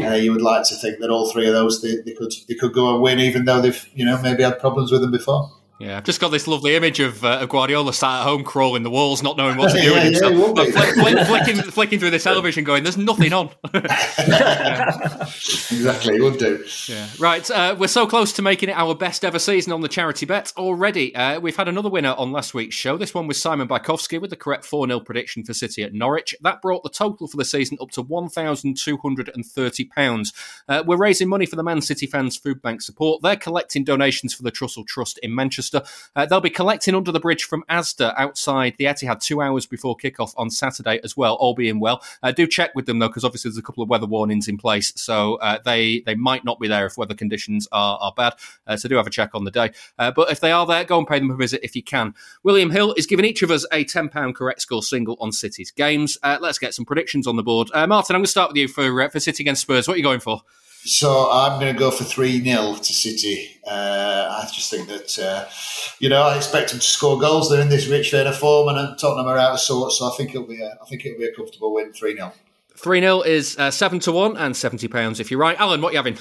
Uh, you would like to think that all three of those they, they, could they could go and win, even though they've you know maybe had problems with them before. Yeah, I've just got this lovely image of, uh, of Guardiola sat at home crawling the walls, not knowing what to do Yeah, with yeah, himself. he will be. Like, flick, flick, flicking, flicking through the television, going, "There's nothing on." Exactly, would do. Yeah. Right, uh, we're so close to making it our best ever season on the charity bet already. Uh, we've had another winner on last week's show. This one was Simon Bykowski with the correct 4 0 prediction for City at Norwich. That brought the total for the season up to £1,230. Uh, we're raising money for the Man City fans Food Bank support. They're collecting donations for the Trussell Trust in Manchester. Uh, they'll be collecting under the bridge from Asda outside the Etihad two hours before kickoff on Saturday as well, all being well. Uh, do check with them though, because obviously there's a couple of weather warnings in place, so uh, they they might not be there if weather conditions are, are bad. Uh, so do have a check on the day. Uh, but if they are there, go and pay them a visit if you can. William Hill is giving each of us a £10 correct score single on City's games. Uh, let's get some predictions on the board. Martin, I'm going to start with you for, for City against Spurs. What are you going for? So I'm going to go for 3 0 to City. Uh, I just think that, uh, you know, I expect them to score goals. They're in this rich vein of form, and Tottenham are out of sorts. So I think it'll be a, I think it'll be a comfortable win, 3 0. 3 0 is uh, 7 to 1 and £70 if you're right. Alan, what are you having?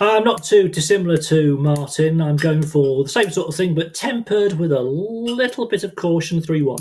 I'm not too dissimilar to Martin. I'm going for the same sort of thing, but tempered with a little bit of caution 3 1.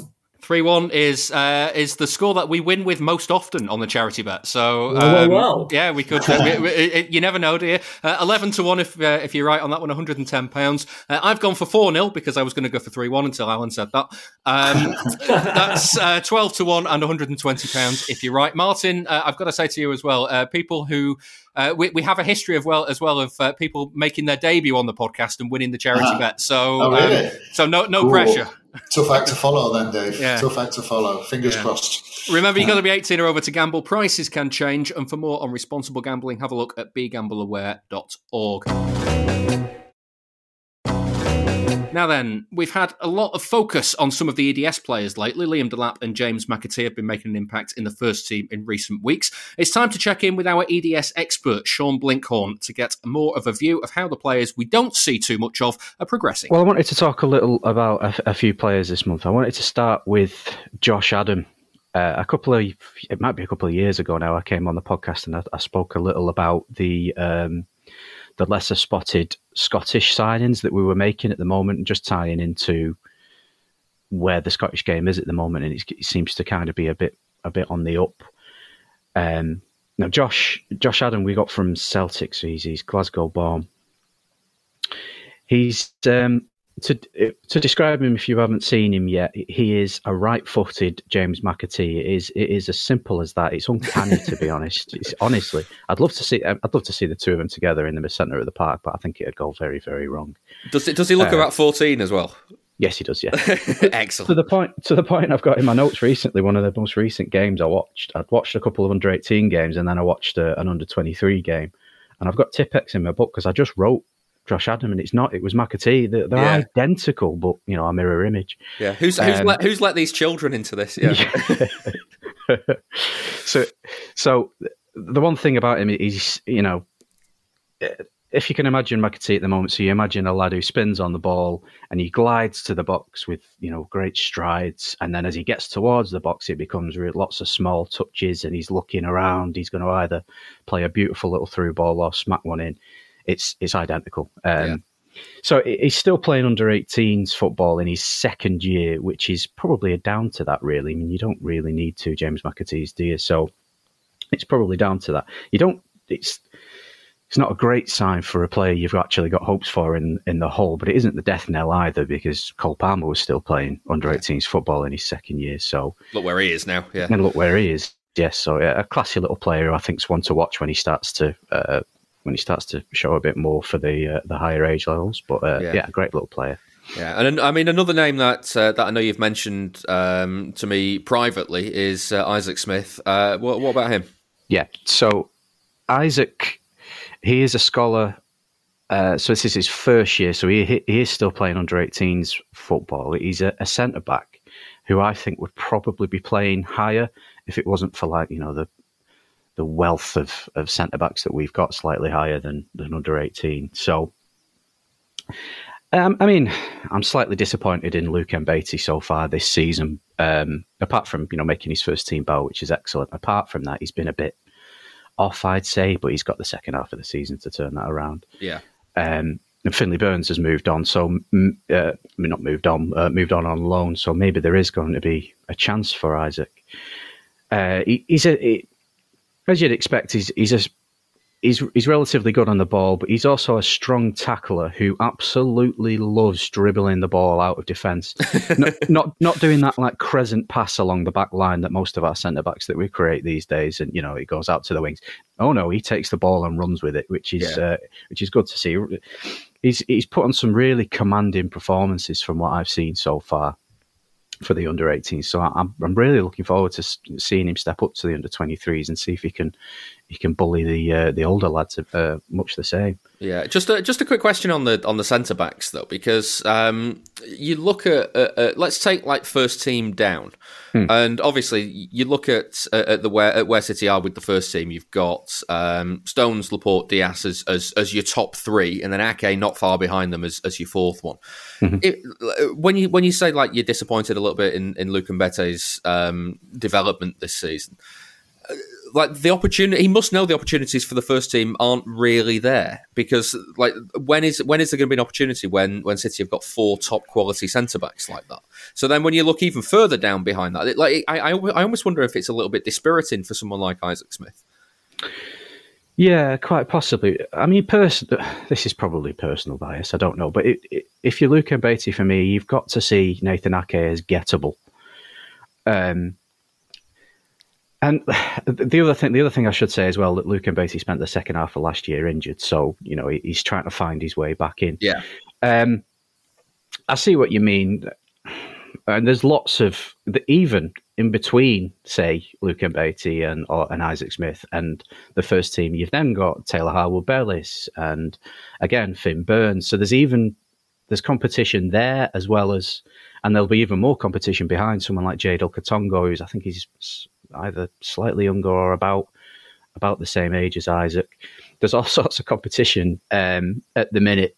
Three one is uh, is the score that we win with most often on the charity bet. So Well, well, um, well. yeah, we could. Uh, we, we, you never know, you? Uh, Eleven to one if uh, if you're right on that one. One hundred and ten pounds. Uh, I've gone for four 0 because I was going to go for three one until Alan said that. Um, that's uh, twelve to one and one hundred and twenty pounds if you're right, Martin. Uh, I've got to say to you as well, uh, people who. Uh, we, we have a history of well as well of uh, people making their debut on the podcast and winning the charity Ah. bet. So, Oh, really? um, so no no Ooh. pressure. Tough act to follow, then, Dave. Yeah. Tough act to follow. Fingers Yeah. crossed. Remember, you've got to be 18 or over to gamble. Prices can change. And for more on responsible gambling, have a look at begambleaware.org. Now then, we've had a lot of focus on some of the EDS players lately. Liam Delap and James McAtee have been making an impact in the first team in recent weeks. It's time to check in with our EDS expert, Sean Blinkhorn, to get more of a view of how the players we don't see too much of are progressing. Well, I wanted to talk a little about a, a few players this month. I wanted to start with Josh Adam. Uh, a couple of, it might be a couple of years ago now, I came on the podcast and I, I spoke a little about the um, the lesser spotted Scottish signings that we were making at the moment, and just tying into where the Scottish game is at the moment, and it seems to kind of be a bit a bit on the up. Um, now, Josh Josh Adam, we got from Celtic, so he's, he's Glasgow born. He's um, to to describe him if you haven't seen him yet. He is a right-footed James McAtee. It is it is as simple as that. It's uncanny to be honest. It's, honestly, I'd love to see I'd love to see the two of them together in the centre of the park, but I think it'd go very very wrong. Does it? Does he look Uh, about 14 as well? Yes, he does. Yeah, Excellent. to the point to the point I've got in my notes recently. One of the most recent games I watched. I'd watched a couple of under eighteen games, and then I watched a, an under twenty three game, and I've got Tipp-Ex in my book because I just wrote Josh Adam, and it's not. It was McAtee. They're, they're Yeah. identical, but you know, a mirror image. Yeah. Who's who's, Um, let, who's let these children into this? Yeah. so, so the one thing about him is, you know, if you can imagine McAtee at the moment, so you imagine a lad who spins on the ball and he glides to the box with, you know, great strides, and then as he gets towards the box, it becomes lots of small touches, and he's looking around. He's going to either play a beautiful little through ball or smack one in. It's it's identical. Um, So he's still playing under 18s football in his second year, which is probably a down to that, really. I mean, you don't really need to, James McAtee's, do you? So it's probably down to that. You don't, it's, it's not a great sign for a player you've actually got hopes for in, in the whole, but it isn't the death knell either because Cole Palmer was still playing under 18s football in his second year. So, Look where he is now. Yeah. and look where he is. Yes, so yeah, a classy little player who I think's one to watch when he starts to uh, when he starts to show a bit more for the uh, the higher age levels. But uh, Yeah. yeah. a great little player. Yeah, and I mean another name that uh, that I know you've mentioned um, to me privately is uh, Isaac Smith. Uh, what, what about him? Yeah. So Isaac, he is a scholar. Uh, so this is his first year. So he he is still playing under 18s football. He's a, a centre back who I think would probably be playing higher if it wasn't for like you know the the wealth of, of centre backs that we've got slightly higher than than under 18. So. Um, I mean, I'm slightly disappointed in Luke Mbete so far this season. Um, apart from you know making his first team bow, which is excellent. Apart from that, he's been a bit off, I'd say, but he's got the second half of the season to turn that around. Yeah. Um, and Finley Burns has moved on, so uh, I mean not moved on, uh, moved on on loan. So maybe there is going to be a chance for Isaac. Uh, he, he's a, he, as you'd expect, he's he's a he's he's relatively good on the ball, but he's also a strong tackler who absolutely loves dribbling the ball out of defence. not, not not doing that like crescent pass along the back line that most of our centre backs that we create these days, and you know it goes out to the wings. Oh no, he takes the ball and runs with it, which is yeah. uh, which is good to see. He's he's put on some really commanding performances from what I've seen so far for the under 18s. So I'm I'm really looking forward to seeing him step up to the under 23s and see if he can he can bully the uh, the older lads uh, much the same. Yeah, just a, just a quick question on the on the centre backs though, because um, you look at uh, uh, let's take like first team down, hmm. and obviously you look at at the where at where City are with the first team. You've got um, Stones, Laporte, Dias as, as, as your top three, and then Ake not far behind them as, as your fourth one. Mm-hmm. It, when you when you say like you're disappointed a little bit in in Luke Mbete's um, development this season like the opportunity he must know the opportunities for the first team aren't really there because like when is when is there going to be an opportunity when when City have got four top quality centre backs like that? So then when you look even further down behind that it, like I, I I almost wonder if it's a little bit dispiriting for someone like Isaac Smith. Yeah quite possibly. I mean pers- this is probably personal bias I don't know but it, it, if you look at Beatty for me you've got to see Nathan Ake as gettable. Um and the other thing, the other thing I should say as well, that Luke Mbete spent the second half of last year injured, so you know he's trying to find his way back in. Yeah, um, I see what you mean, and there's lots of even in between, say Luke Mbete and or, and Isaac Smith and the first team. You've then got Taylor Harwood Bellis and again Finn Burns. So there's even there's competition there as well as, and there'll be even more competition behind someone like Jadel Katongo, who's I think he's either slightly younger or about about the same age as Isaac. There's all sorts of competition um, at the minute.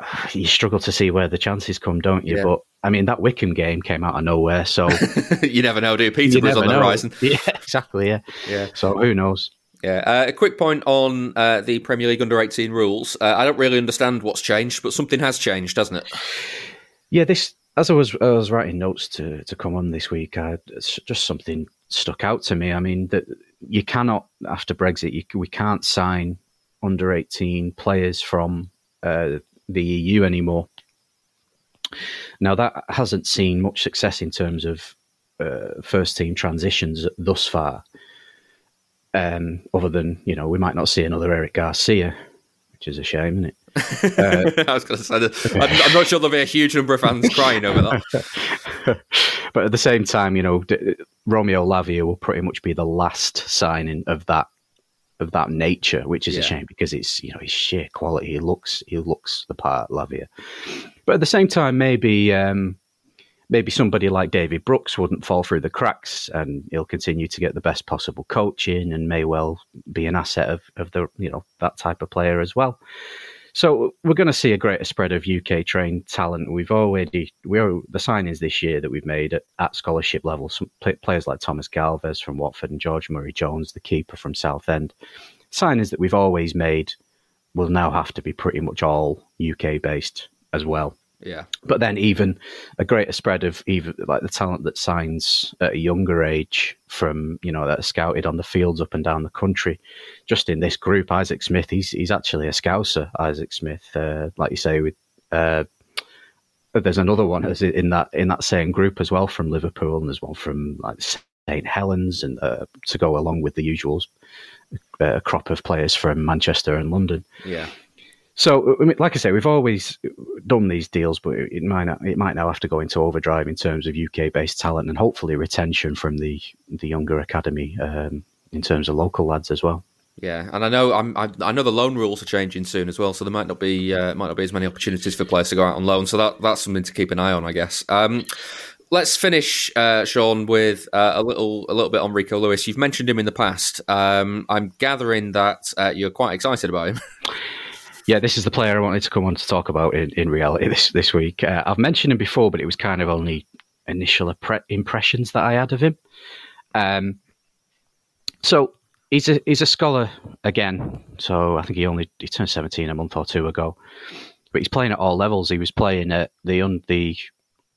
You struggle to see where the chances come, don't you? Yeah. But I mean, that Wycombe game came out of nowhere, so you never know, do? Peterborough's on the horizon. Yeah, exactly. Yeah, yeah. So who knows? Yeah, uh, a quick point on uh, the Premier League under 18 rules. Uh, I don't really understand what's changed, but something has changed, hasn't it? Yeah, this as I was I was writing notes to to come on this week, I, just something stuck out to me. I mean that you cannot after Brexit, you, we can't sign under eighteen players from uh, the EU anymore. Now that hasn't seen much success in terms of uh, first team transitions thus far. Um, other than you know, we might not see another Eric Garcia, which is a shame, isn't it? Uh, I was going to say that. I'm, I'm, not sure there'll be a huge number of fans crying over that. but at the same time, you know, D- Romeo Lavia will pretty much be the last signing of that of that nature, which is yeah. a shame because it's you know his sheer quality. He looks he looks the part, Lavia. But at the same time, maybe um, maybe somebody like David Brooks wouldn't fall through the cracks, and he'll continue to get the best possible coaching, and may well be an asset of of the you know that type of player as well. So we're going to see a greater spread of UK trained talent. We've already we are the signings this year that we've made at, at scholarship level. Some players like Thomas Galvez from Watford and George Murray Jones, the keeper from Southend. Signings that we've always made will now have to be pretty much all UK based as well. Yeah. But then even a greater spread of even like the talent that signs at a younger age from, you know, that are scouted on the fields up and down the country. Just in this group, Isaac Smith, he's he's actually a scouser, Isaac Smith. Uh, like you say, with uh, there's another one in that in that same group as well from Liverpool, and there's one from like St Helens, and uh, to go along with the usuals, a uh, crop of players from Manchester and London. Yeah. So, I mean, like I say, we've always done these deals, but it might not, it might now have to go into overdrive in terms of UK based talent and hopefully retention from the the younger academy um, in terms of local lads as well. Yeah, and I know I'm, I, I know the loan rules are changing soon as well, so there might not be uh, might not be as many opportunities for players to go out on loan. So that that's something to keep an eye on, I guess. Um, let's finish, uh, Sean, with uh, a little a little bit on Rico Lewis. You've mentioned him in the past. Um, I'm gathering that uh, you're quite excited about him. Yeah, this is the player I wanted to come on to talk about in, in reality this this week. Uh, I've mentioned him before, but it was kind of only initial impressions that I had of him. Um, so he's a he's a scholar again. So I think he only he turned seventeen a month or two ago, but he's playing at all levels. He was playing at the the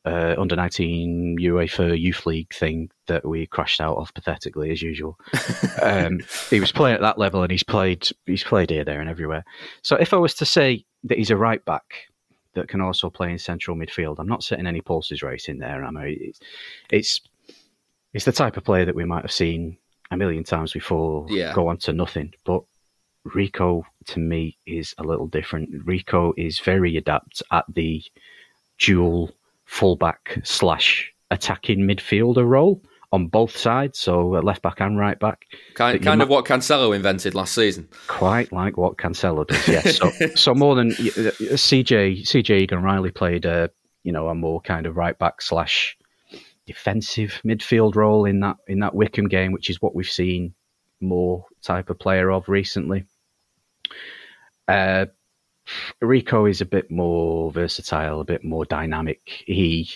uh, under nineteen UEFA Youth League thing that we crashed out of pathetically as usual. um, he was playing at that level, and he's played he's played here, there, and everywhere. So if I was to say that he's a right back that can also play in central midfield, I'm not setting any pulses racing there. I mean, it's, it's it's the type of player that we might have seen a million times before Yeah. go on to nothing. But Rico to me is a little different. Rico is very adept at the dual fullback slash attacking midfielder role on both sides, so uh, left back and right back. Kind, kind of might- what Cancelo invented last season. quite like what Cancelo does. Yes, so, so more than CJ CJ Egan Riley played a you know a more kind of right back slash defensive midfield role in that in that Wycombe game, which is what we've seen more type of player of recently. Uh, Rico is a bit more versatile, a bit more dynamic. He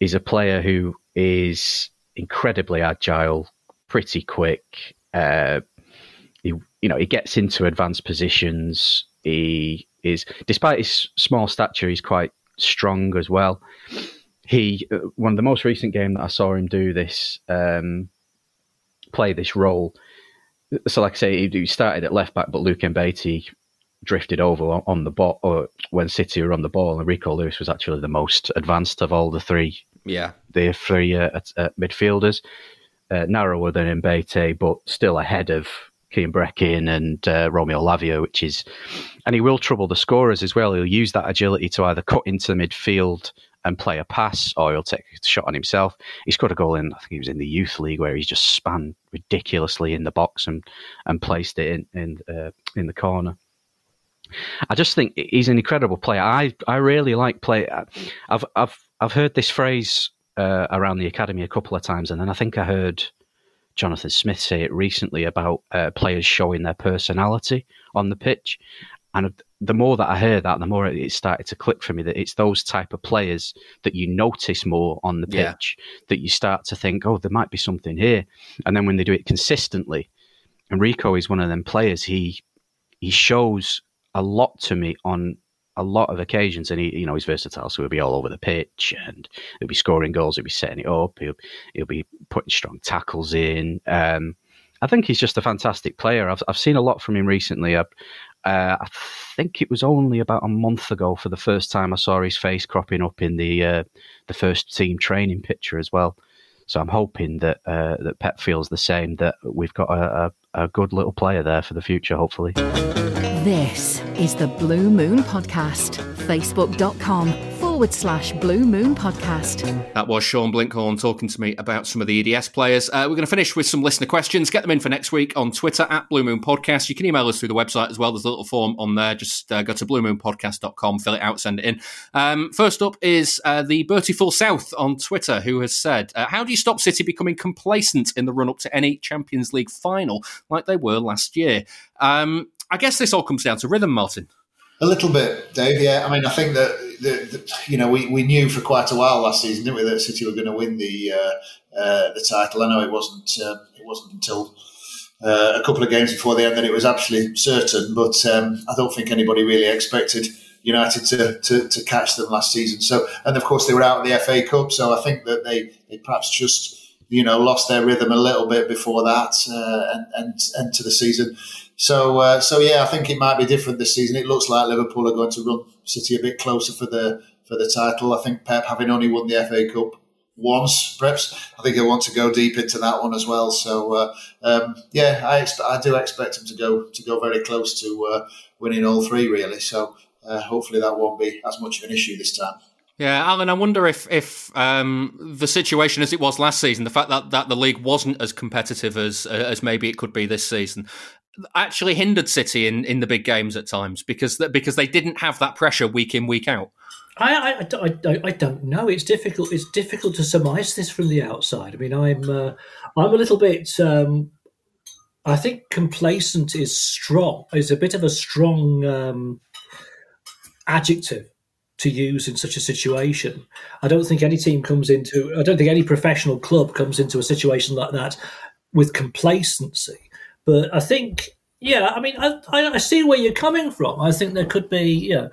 is a player who is incredibly agile, pretty quick. Uh, he, you know, he gets into advanced positions. He is, despite his small stature, he's quite strong as well. He, uh, one of the most recent game that I saw him do this, um, play this role. So, like I say, he started at left back, but Luke Mbete drifted over on- the ball or when City were on the ball, and Rico Lewis was actually the most advanced of all the three Yeah. the three uh, at, at midfielders. Uh, narrower than Mbete, but still ahead of Kian Breckin and uh, Romeo Lavia, which is, and he will trouble the scorers as well. He'll use that agility to either cut into the midfield and play a pass, or he'll take a shot on himself. He scored a goal in, I think he was in the youth league, where he's just spanned ridiculously in the box and and placed it in in uh, in the corner. I just think he's an incredible player. I, I really like play. I've I've I've heard this phrase uh, around the academy a couple of times, and then I think I heard Jonathan Smith say it recently about uh, players showing their personality on the pitch. And the more that I heard that, the more it started to click for me that it's those type of players that you notice more on the Yeah. pitch that you start to think, oh, there might be something here. And then when they do it consistently, Enrico is one of them players, he he shows a lot to me on a lot of occasions, and he, you know, he's versatile, so he'll be all over the pitch, and he'll be scoring goals, he'll be setting it up, he'll he'll be putting strong tackles in. Um, I think he's just a fantastic player. I've I've seen a lot from him recently. I, uh, I think it was only about a month ago for the first time I saw his face cropping up in the uh, the first team training picture as well. So I'm hoping that uh, that Pep feels the same. That we've got a, a, a good little player there for the future, hopefully. This is the Blue Moon Podcast. Facebook.com forward slash Blue Moon Podcast. That was Sean Blinkhorn talking to me about some of the EDS players. Uh, we're going to finish with some listener questions. Get them in for next week on Twitter at Blue Moon Podcast. You can email us through the website as well. There's a little form on there. Just uh, go to blue moon bluemoonpodcast.com, fill it out, send it in. Um, first up is uh, the Bertie Full South on Twitter, who has said, uh, How do you stop City becoming complacent in the run up to any Champions League final like they were last year? Um, I guess this all comes down to rhythm, Martin. A little bit, Dave. Yeah, I mean, I think that the, the, you know we, we knew for quite a while last season, didn't we, that City were going to win the uh, uh, the title. I know it wasn't uh, it wasn't until uh, a couple of games before the end that it was actually certain, but um, I don't think anybody really expected United to, to, to catch them last season. So, and of course they were out of the FA Cup, so I think that they, they perhaps just you know lost their rhythm a little bit before that uh, and and and to the season. So, uh, so yeah, I think it might be different this season. It looks like Liverpool are going to run City a bit closer for the for the title. I think Pep, having only won the FA Cup once, perhaps, I think he'll want to go deep into that one as well. So, uh, um, yeah, I I do expect him to go to go very close to uh, winning all three, really. So, uh, hopefully, that won't be as much of an issue this time. Yeah, Alan, I wonder if if um, the situation as it was last season, the fact that, that the league wasn't as competitive as as maybe it could be this season, actually hindered City in, in the big games at times because that because they didn't have that pressure week in week out. I, I, I, I, don't know. It's difficult. It's difficult to surmise this from the outside. I mean, I'm uh, I'm a little bit. Um, I think complacent is strong. Is a bit of a strong um, adjective to use in such a situation. I don't think any team comes into. I don't think any professional club comes into a situation like that with complacency. But I think, yeah, I mean, I, I see where you're coming from. I think there could be, you know,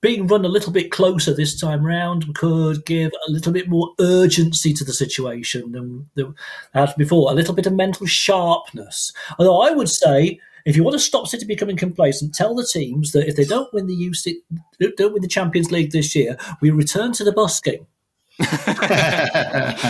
being run a little bit closer this time round could give a little bit more urgency to the situation than, than had before. A little bit of mental sharpness. Although I would say, if you want to stop City becoming complacent, tell the teams that if they don't win the UC, don't win the Champions League this year, we return to the busking.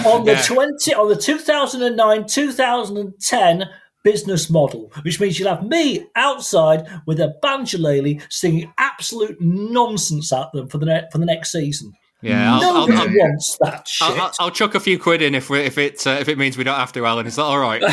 on the Yeah. 20 on the 2009 2010 business model which means you'll have me outside with a banjolele singing absolute nonsense at them for the ne- for the next season Yeah, I'll- nobody I'll- I'll- wants that shit I'll, I'll, I'll chuck a few quid in if we, if it uh, if it means we don't have to, Alan. Is that all right?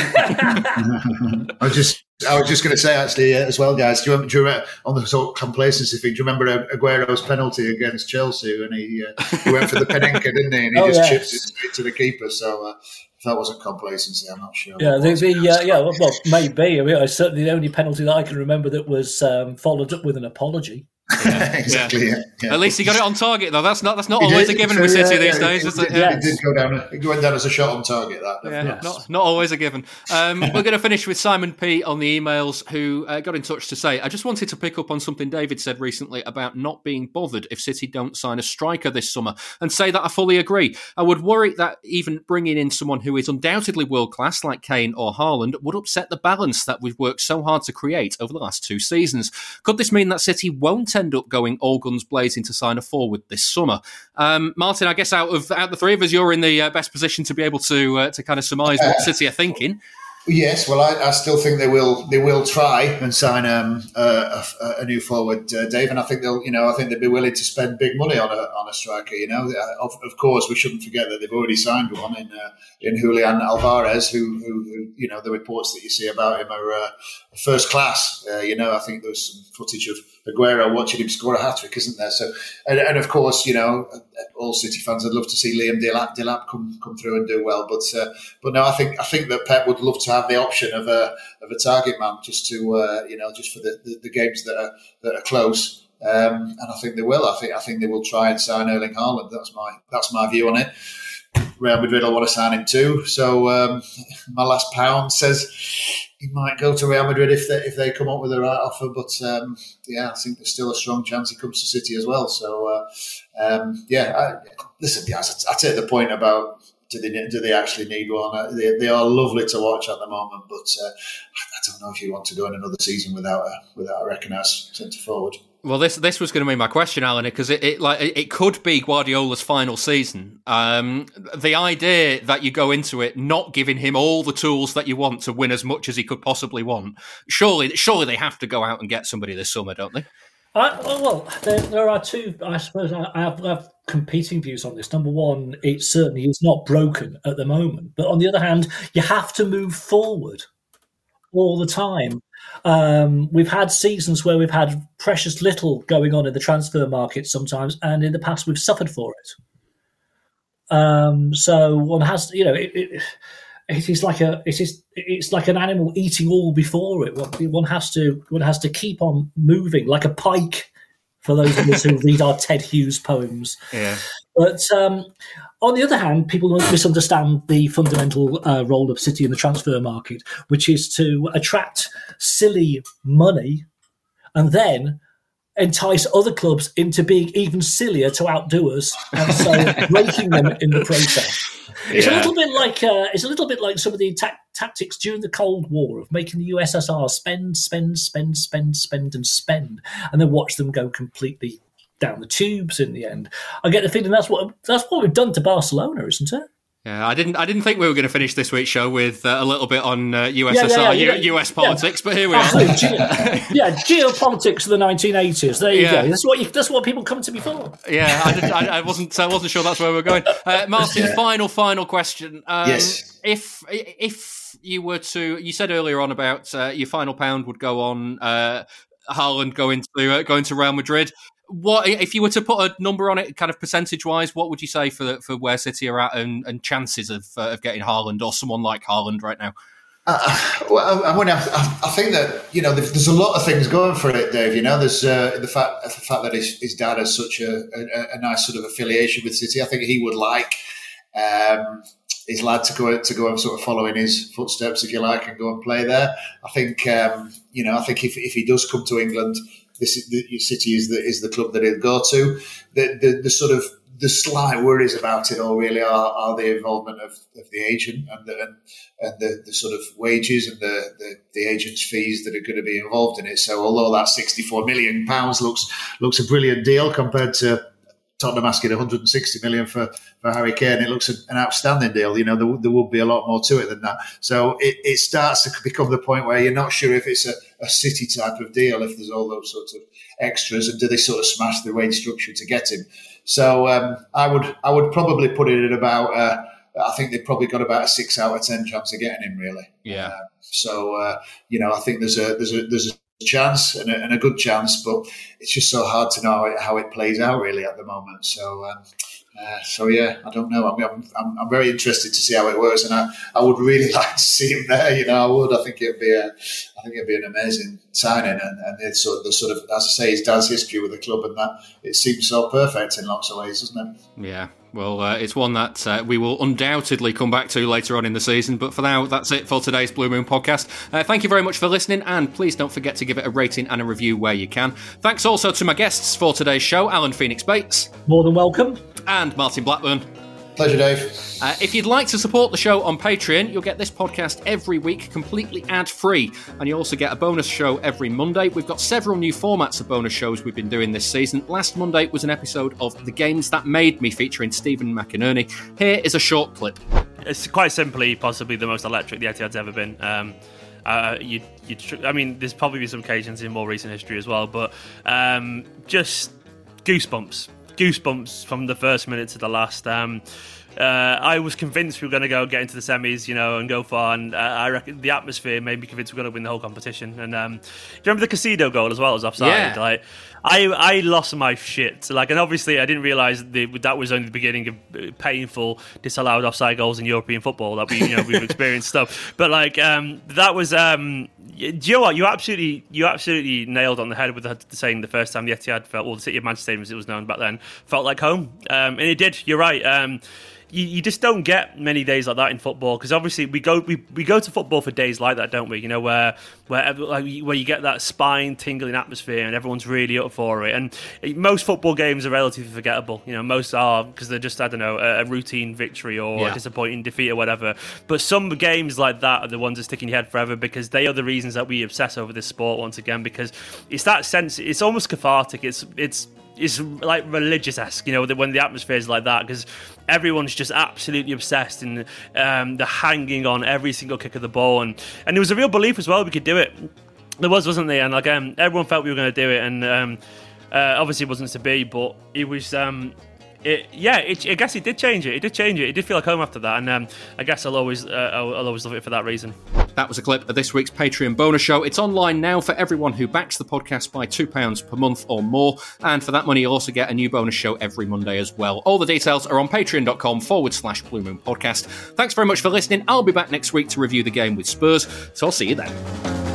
I was just I was just going to say actually uh, as well, guys. Do you, remember, do you remember on the sort of complacency thing? Do you remember uh, Aguero's penalty against Chelsea when he uh, he went for the Panenka, didn't he? And he Oh, just yes. chipped it straight to the keeper. So uh, if that wasn't complacency, I'm not sure. yeah, the, the, uh, yeah, well, maybe. I mean, certainly the only penalty that I can remember that was um, followed up with an apology. exactly. Yeah. yeah. At least he got it on target, though. That's not that's not He always did, a given so, with City these days, it, is it, it did go down. It went down as a shot on target. That Yeah, not, not always a given. Um, we're going to finish with Simon P on the emails, who uh, got in touch to say, I just wanted to pick up on something David said recently about not being bothered if City don't sign a striker this summer, and say that I fully agree. I would worry that even bringing in someone who is undoubtedly world class, like Kane or Haaland, would upset the balance that we've worked so hard to create over the last two seasons. Could this mean that City won't end up going all guns blazing to sign a forward this summer? Um, Martin, I guess out of out of the three of us, you're in the uh, best position to be able to uh, to kind of surmise what City are thinking. Yes, well, I, I still think they will. They will try and sign um, a, a, a new forward, uh, Dave, and I think they'll. You know, I think they'd be willing to spend big money on a on a striker. You know, Uh, of, of course, we shouldn't forget that they've already signed one in uh, in Julian Alvarez, who, who, who, you know, the reports that you see about him are uh, first class. Uh, you know, I think there's some footage of Aguero watching him score a hat trick, isn't there? So, and, and of course, you know, all City fans would love to see Liam Delap, Delap come come through and do well. But uh, but no, I think I think that Pep would love to have the option of a of a target man just to uh, you know just for the, the, the games that are that are close. Um, and I think they will. I think I think they will try and sign Erling Haaland. That's my that's my view on it. Real Madrid will want to sign him too. So um, my last pound says he might go to Real Madrid if they if they come up with the right offer. But um, yeah, I think there's still a strong chance he comes to City as well. So uh, um, yeah, I, listen, guys, I, I take the point about do they do they actually need one? Uh, They, they are lovely to watch at the moment, but uh, I don't know if you want to go in another season without a without a recognised centre forward. Well, this this was going to be my question, Alan, because it, it like it, it could be Guardiola's final season. Um, the idea that you go into it not giving him all the tools that you want to win as much as he could possibly want, surely surely they have to go out and get somebody this summer, don't they? I, well, well, there, there are two. I suppose I I have, I have competing views on this. Number one, it certainly is not broken at the moment, but on the other hand, you have to move forward all the time. Um, we've had seasons where we've had precious little going on in the transfer market sometimes, and in the past we've suffered for it. Um, so one has, you know, it, it, it is like a it is it's like an animal eating all before it. One, one has to one has to keep on moving like a pike. For those of us who read our Ted Hughes poems, Yeah. but um, on the other hand, people misunderstand the fundamental uh, role of City in the transfer market, which is to attract silly money and then entice other clubs into being even sillier to outdo us, and so breaking them in the process. It's a little bit like uh, it's a little bit like some of the ta- tactics during the Cold War of making the USSR spend, spend, spend, spend, spend, and spend, and then watch them go completely down the tubes in the end. I get the feeling that's what that's what we've done to Barcelona, isn't it? Yeah, I didn't. I didn't think we were going to finish this week's show with uh, a little bit on uh, USSR, Yeah, yeah, yeah, U- US politics, but here we Absolutely. are. Ge- yeah, geopolitics of the 1980s. There you Yeah. go. That's what you, that's what people come to me for. Yeah, I, didn't, I, I wasn't. I wasn't sure that's where we are going. Uh, Martin, Yeah. final, final question. Um, Yes. If if you were to, you said earlier on about uh, your final pound would go on uh, Haaland going to uh, going to Real Madrid. What if you were to put a number on it, kind of percentage wise? What would you say for for where City are at and, and chances of uh, of getting Haaland or someone like Haaland right now? Uh, well, I, mean, I, I think that you know there's there's a lot of things going for it, Dave. You know, there's uh, the fact the fact that his, his dad has such a, a, a nice sort of affiliation with City. I think he would like um, his lad to go to go and sort of follow in his footsteps, if you like, and go and play there. I think um, you know, I think if, if he does come to England, this is, the City is the is the club that he'll go to. The, the the sort of the slight worries about it all really are, are the involvement of, of the agent and the, and, and the, the sort of wages and the, the, the, agent's fees that are going to be involved in it. So although that 64 million pounds looks looks a brilliant deal compared to Tottenham asking 160 million for, for Harry Kane, it looks an outstanding deal. You know, there, there will be a lot more to it than that. So it, it starts to become the point where you're not sure if it's a, a city type of deal, if there's all those sorts of extras, and do they sort of smash the wage structure to get him? So um, I would I would probably put it at about. Uh, I think they've probably got about a six out of ten chance of getting him. Really. Yeah. Uh, so uh, you know, I think there's a there's a there's a chance and a, and a, good chance, but it's just so hard to know how it, plays out really at the moment. So, um, uh, so yeah, I don't know. I mean, I'm, I'm, I'm, very interested to see how it works, and I, I would really like to see him there. You know, I would. I think it'd be a, I think it'd be an amazing signing, and, and it's sort of the sort of as I say, his dad's history with the club, and that it seems so perfect in lots of ways, doesn't it? Yeah, well, uh, it's one that uh, we will undoubtedly come back to later on in the season. But for now, that's it for today's Blue Moon podcast. Uh, thank you very much for listening, and please don't forget to give it a rating and a review where you can. Thanks also to my guests for today's show, Alan Phoenix Bates. More than welcome. And Martin Blackburn. Pleasure, Dave. Uh, if you'd like to support the show on Patreon, you'll get this podcast every week completely ad free. And you also get a bonus show every Monday. We've got several new formats of bonus shows we've been doing this season. Last Monday was an episode of The Games That Made Me featuring Stephen McInerney. Here is a short clip. It's quite simply possibly the most electric the Etihad's ever been. Um, uh, you, you, I mean, there's probably been some occasions in more recent history as well, but um, just goosebumps goosebumps from the first minute to the last. Um, uh, I was convinced we were going to go get into the semis, you know, and go far. And uh, I reckon the atmosphere made me convinced we are going to win the whole competition. And um, do you remember the Caicedo goal as well as offside? Yeah. Like, I I lost my shit. Like, and obviously I didn't realize that was only the beginning of uh, painful disallowed offside goals in European football that we you know we've experienced stuff. But like um, that was um, do you know what? You absolutely, you absolutely nailed on the head with the, saying the first time the Etihad felt, well, the City of Manchester as it was known back then, felt like home, um, and it did. You're right. Um, you, you just don't get many days like that in football because obviously we go we, we go to football for days like that, don't we? You know where where like, where you get that spine tingling atmosphere and everyone's really up for it. And eh, most football games are relatively forgettable. You know, most are because they're just I don't know a, a routine victory or yeah. a disappointing defeat or whatever. But some games like that are the ones that stick in your head forever because they are the reasons that we obsess over this sport once again because it's that sense. It's almost cathartic. It's it's it's like religious esque, you know, when the atmosphere is like that because everyone's just absolutely obsessed and um, they're hanging on every single kick of the ball, and and there was a real belief as well we could do it. There was, wasn't there? And like um, everyone felt we were going to do it, and um, uh, obviously it wasn't to be, but it was. Um, it, yeah, it, I guess it did change it. It did change it. It did feel like home after that, and um, I guess I'll always, uh, I'll, I'll always love it for that reason. That was a clip of this week's Patreon bonus show. It's online now for everyone who backs the podcast by £2 per month or more. And for that money, you'll also get a new bonus show every Monday as well. All the details are on patreon.com forward slash Blue Moon Podcast. Thanks very much for listening. I'll be back next week to review the game with Spurs, so I'll see you then.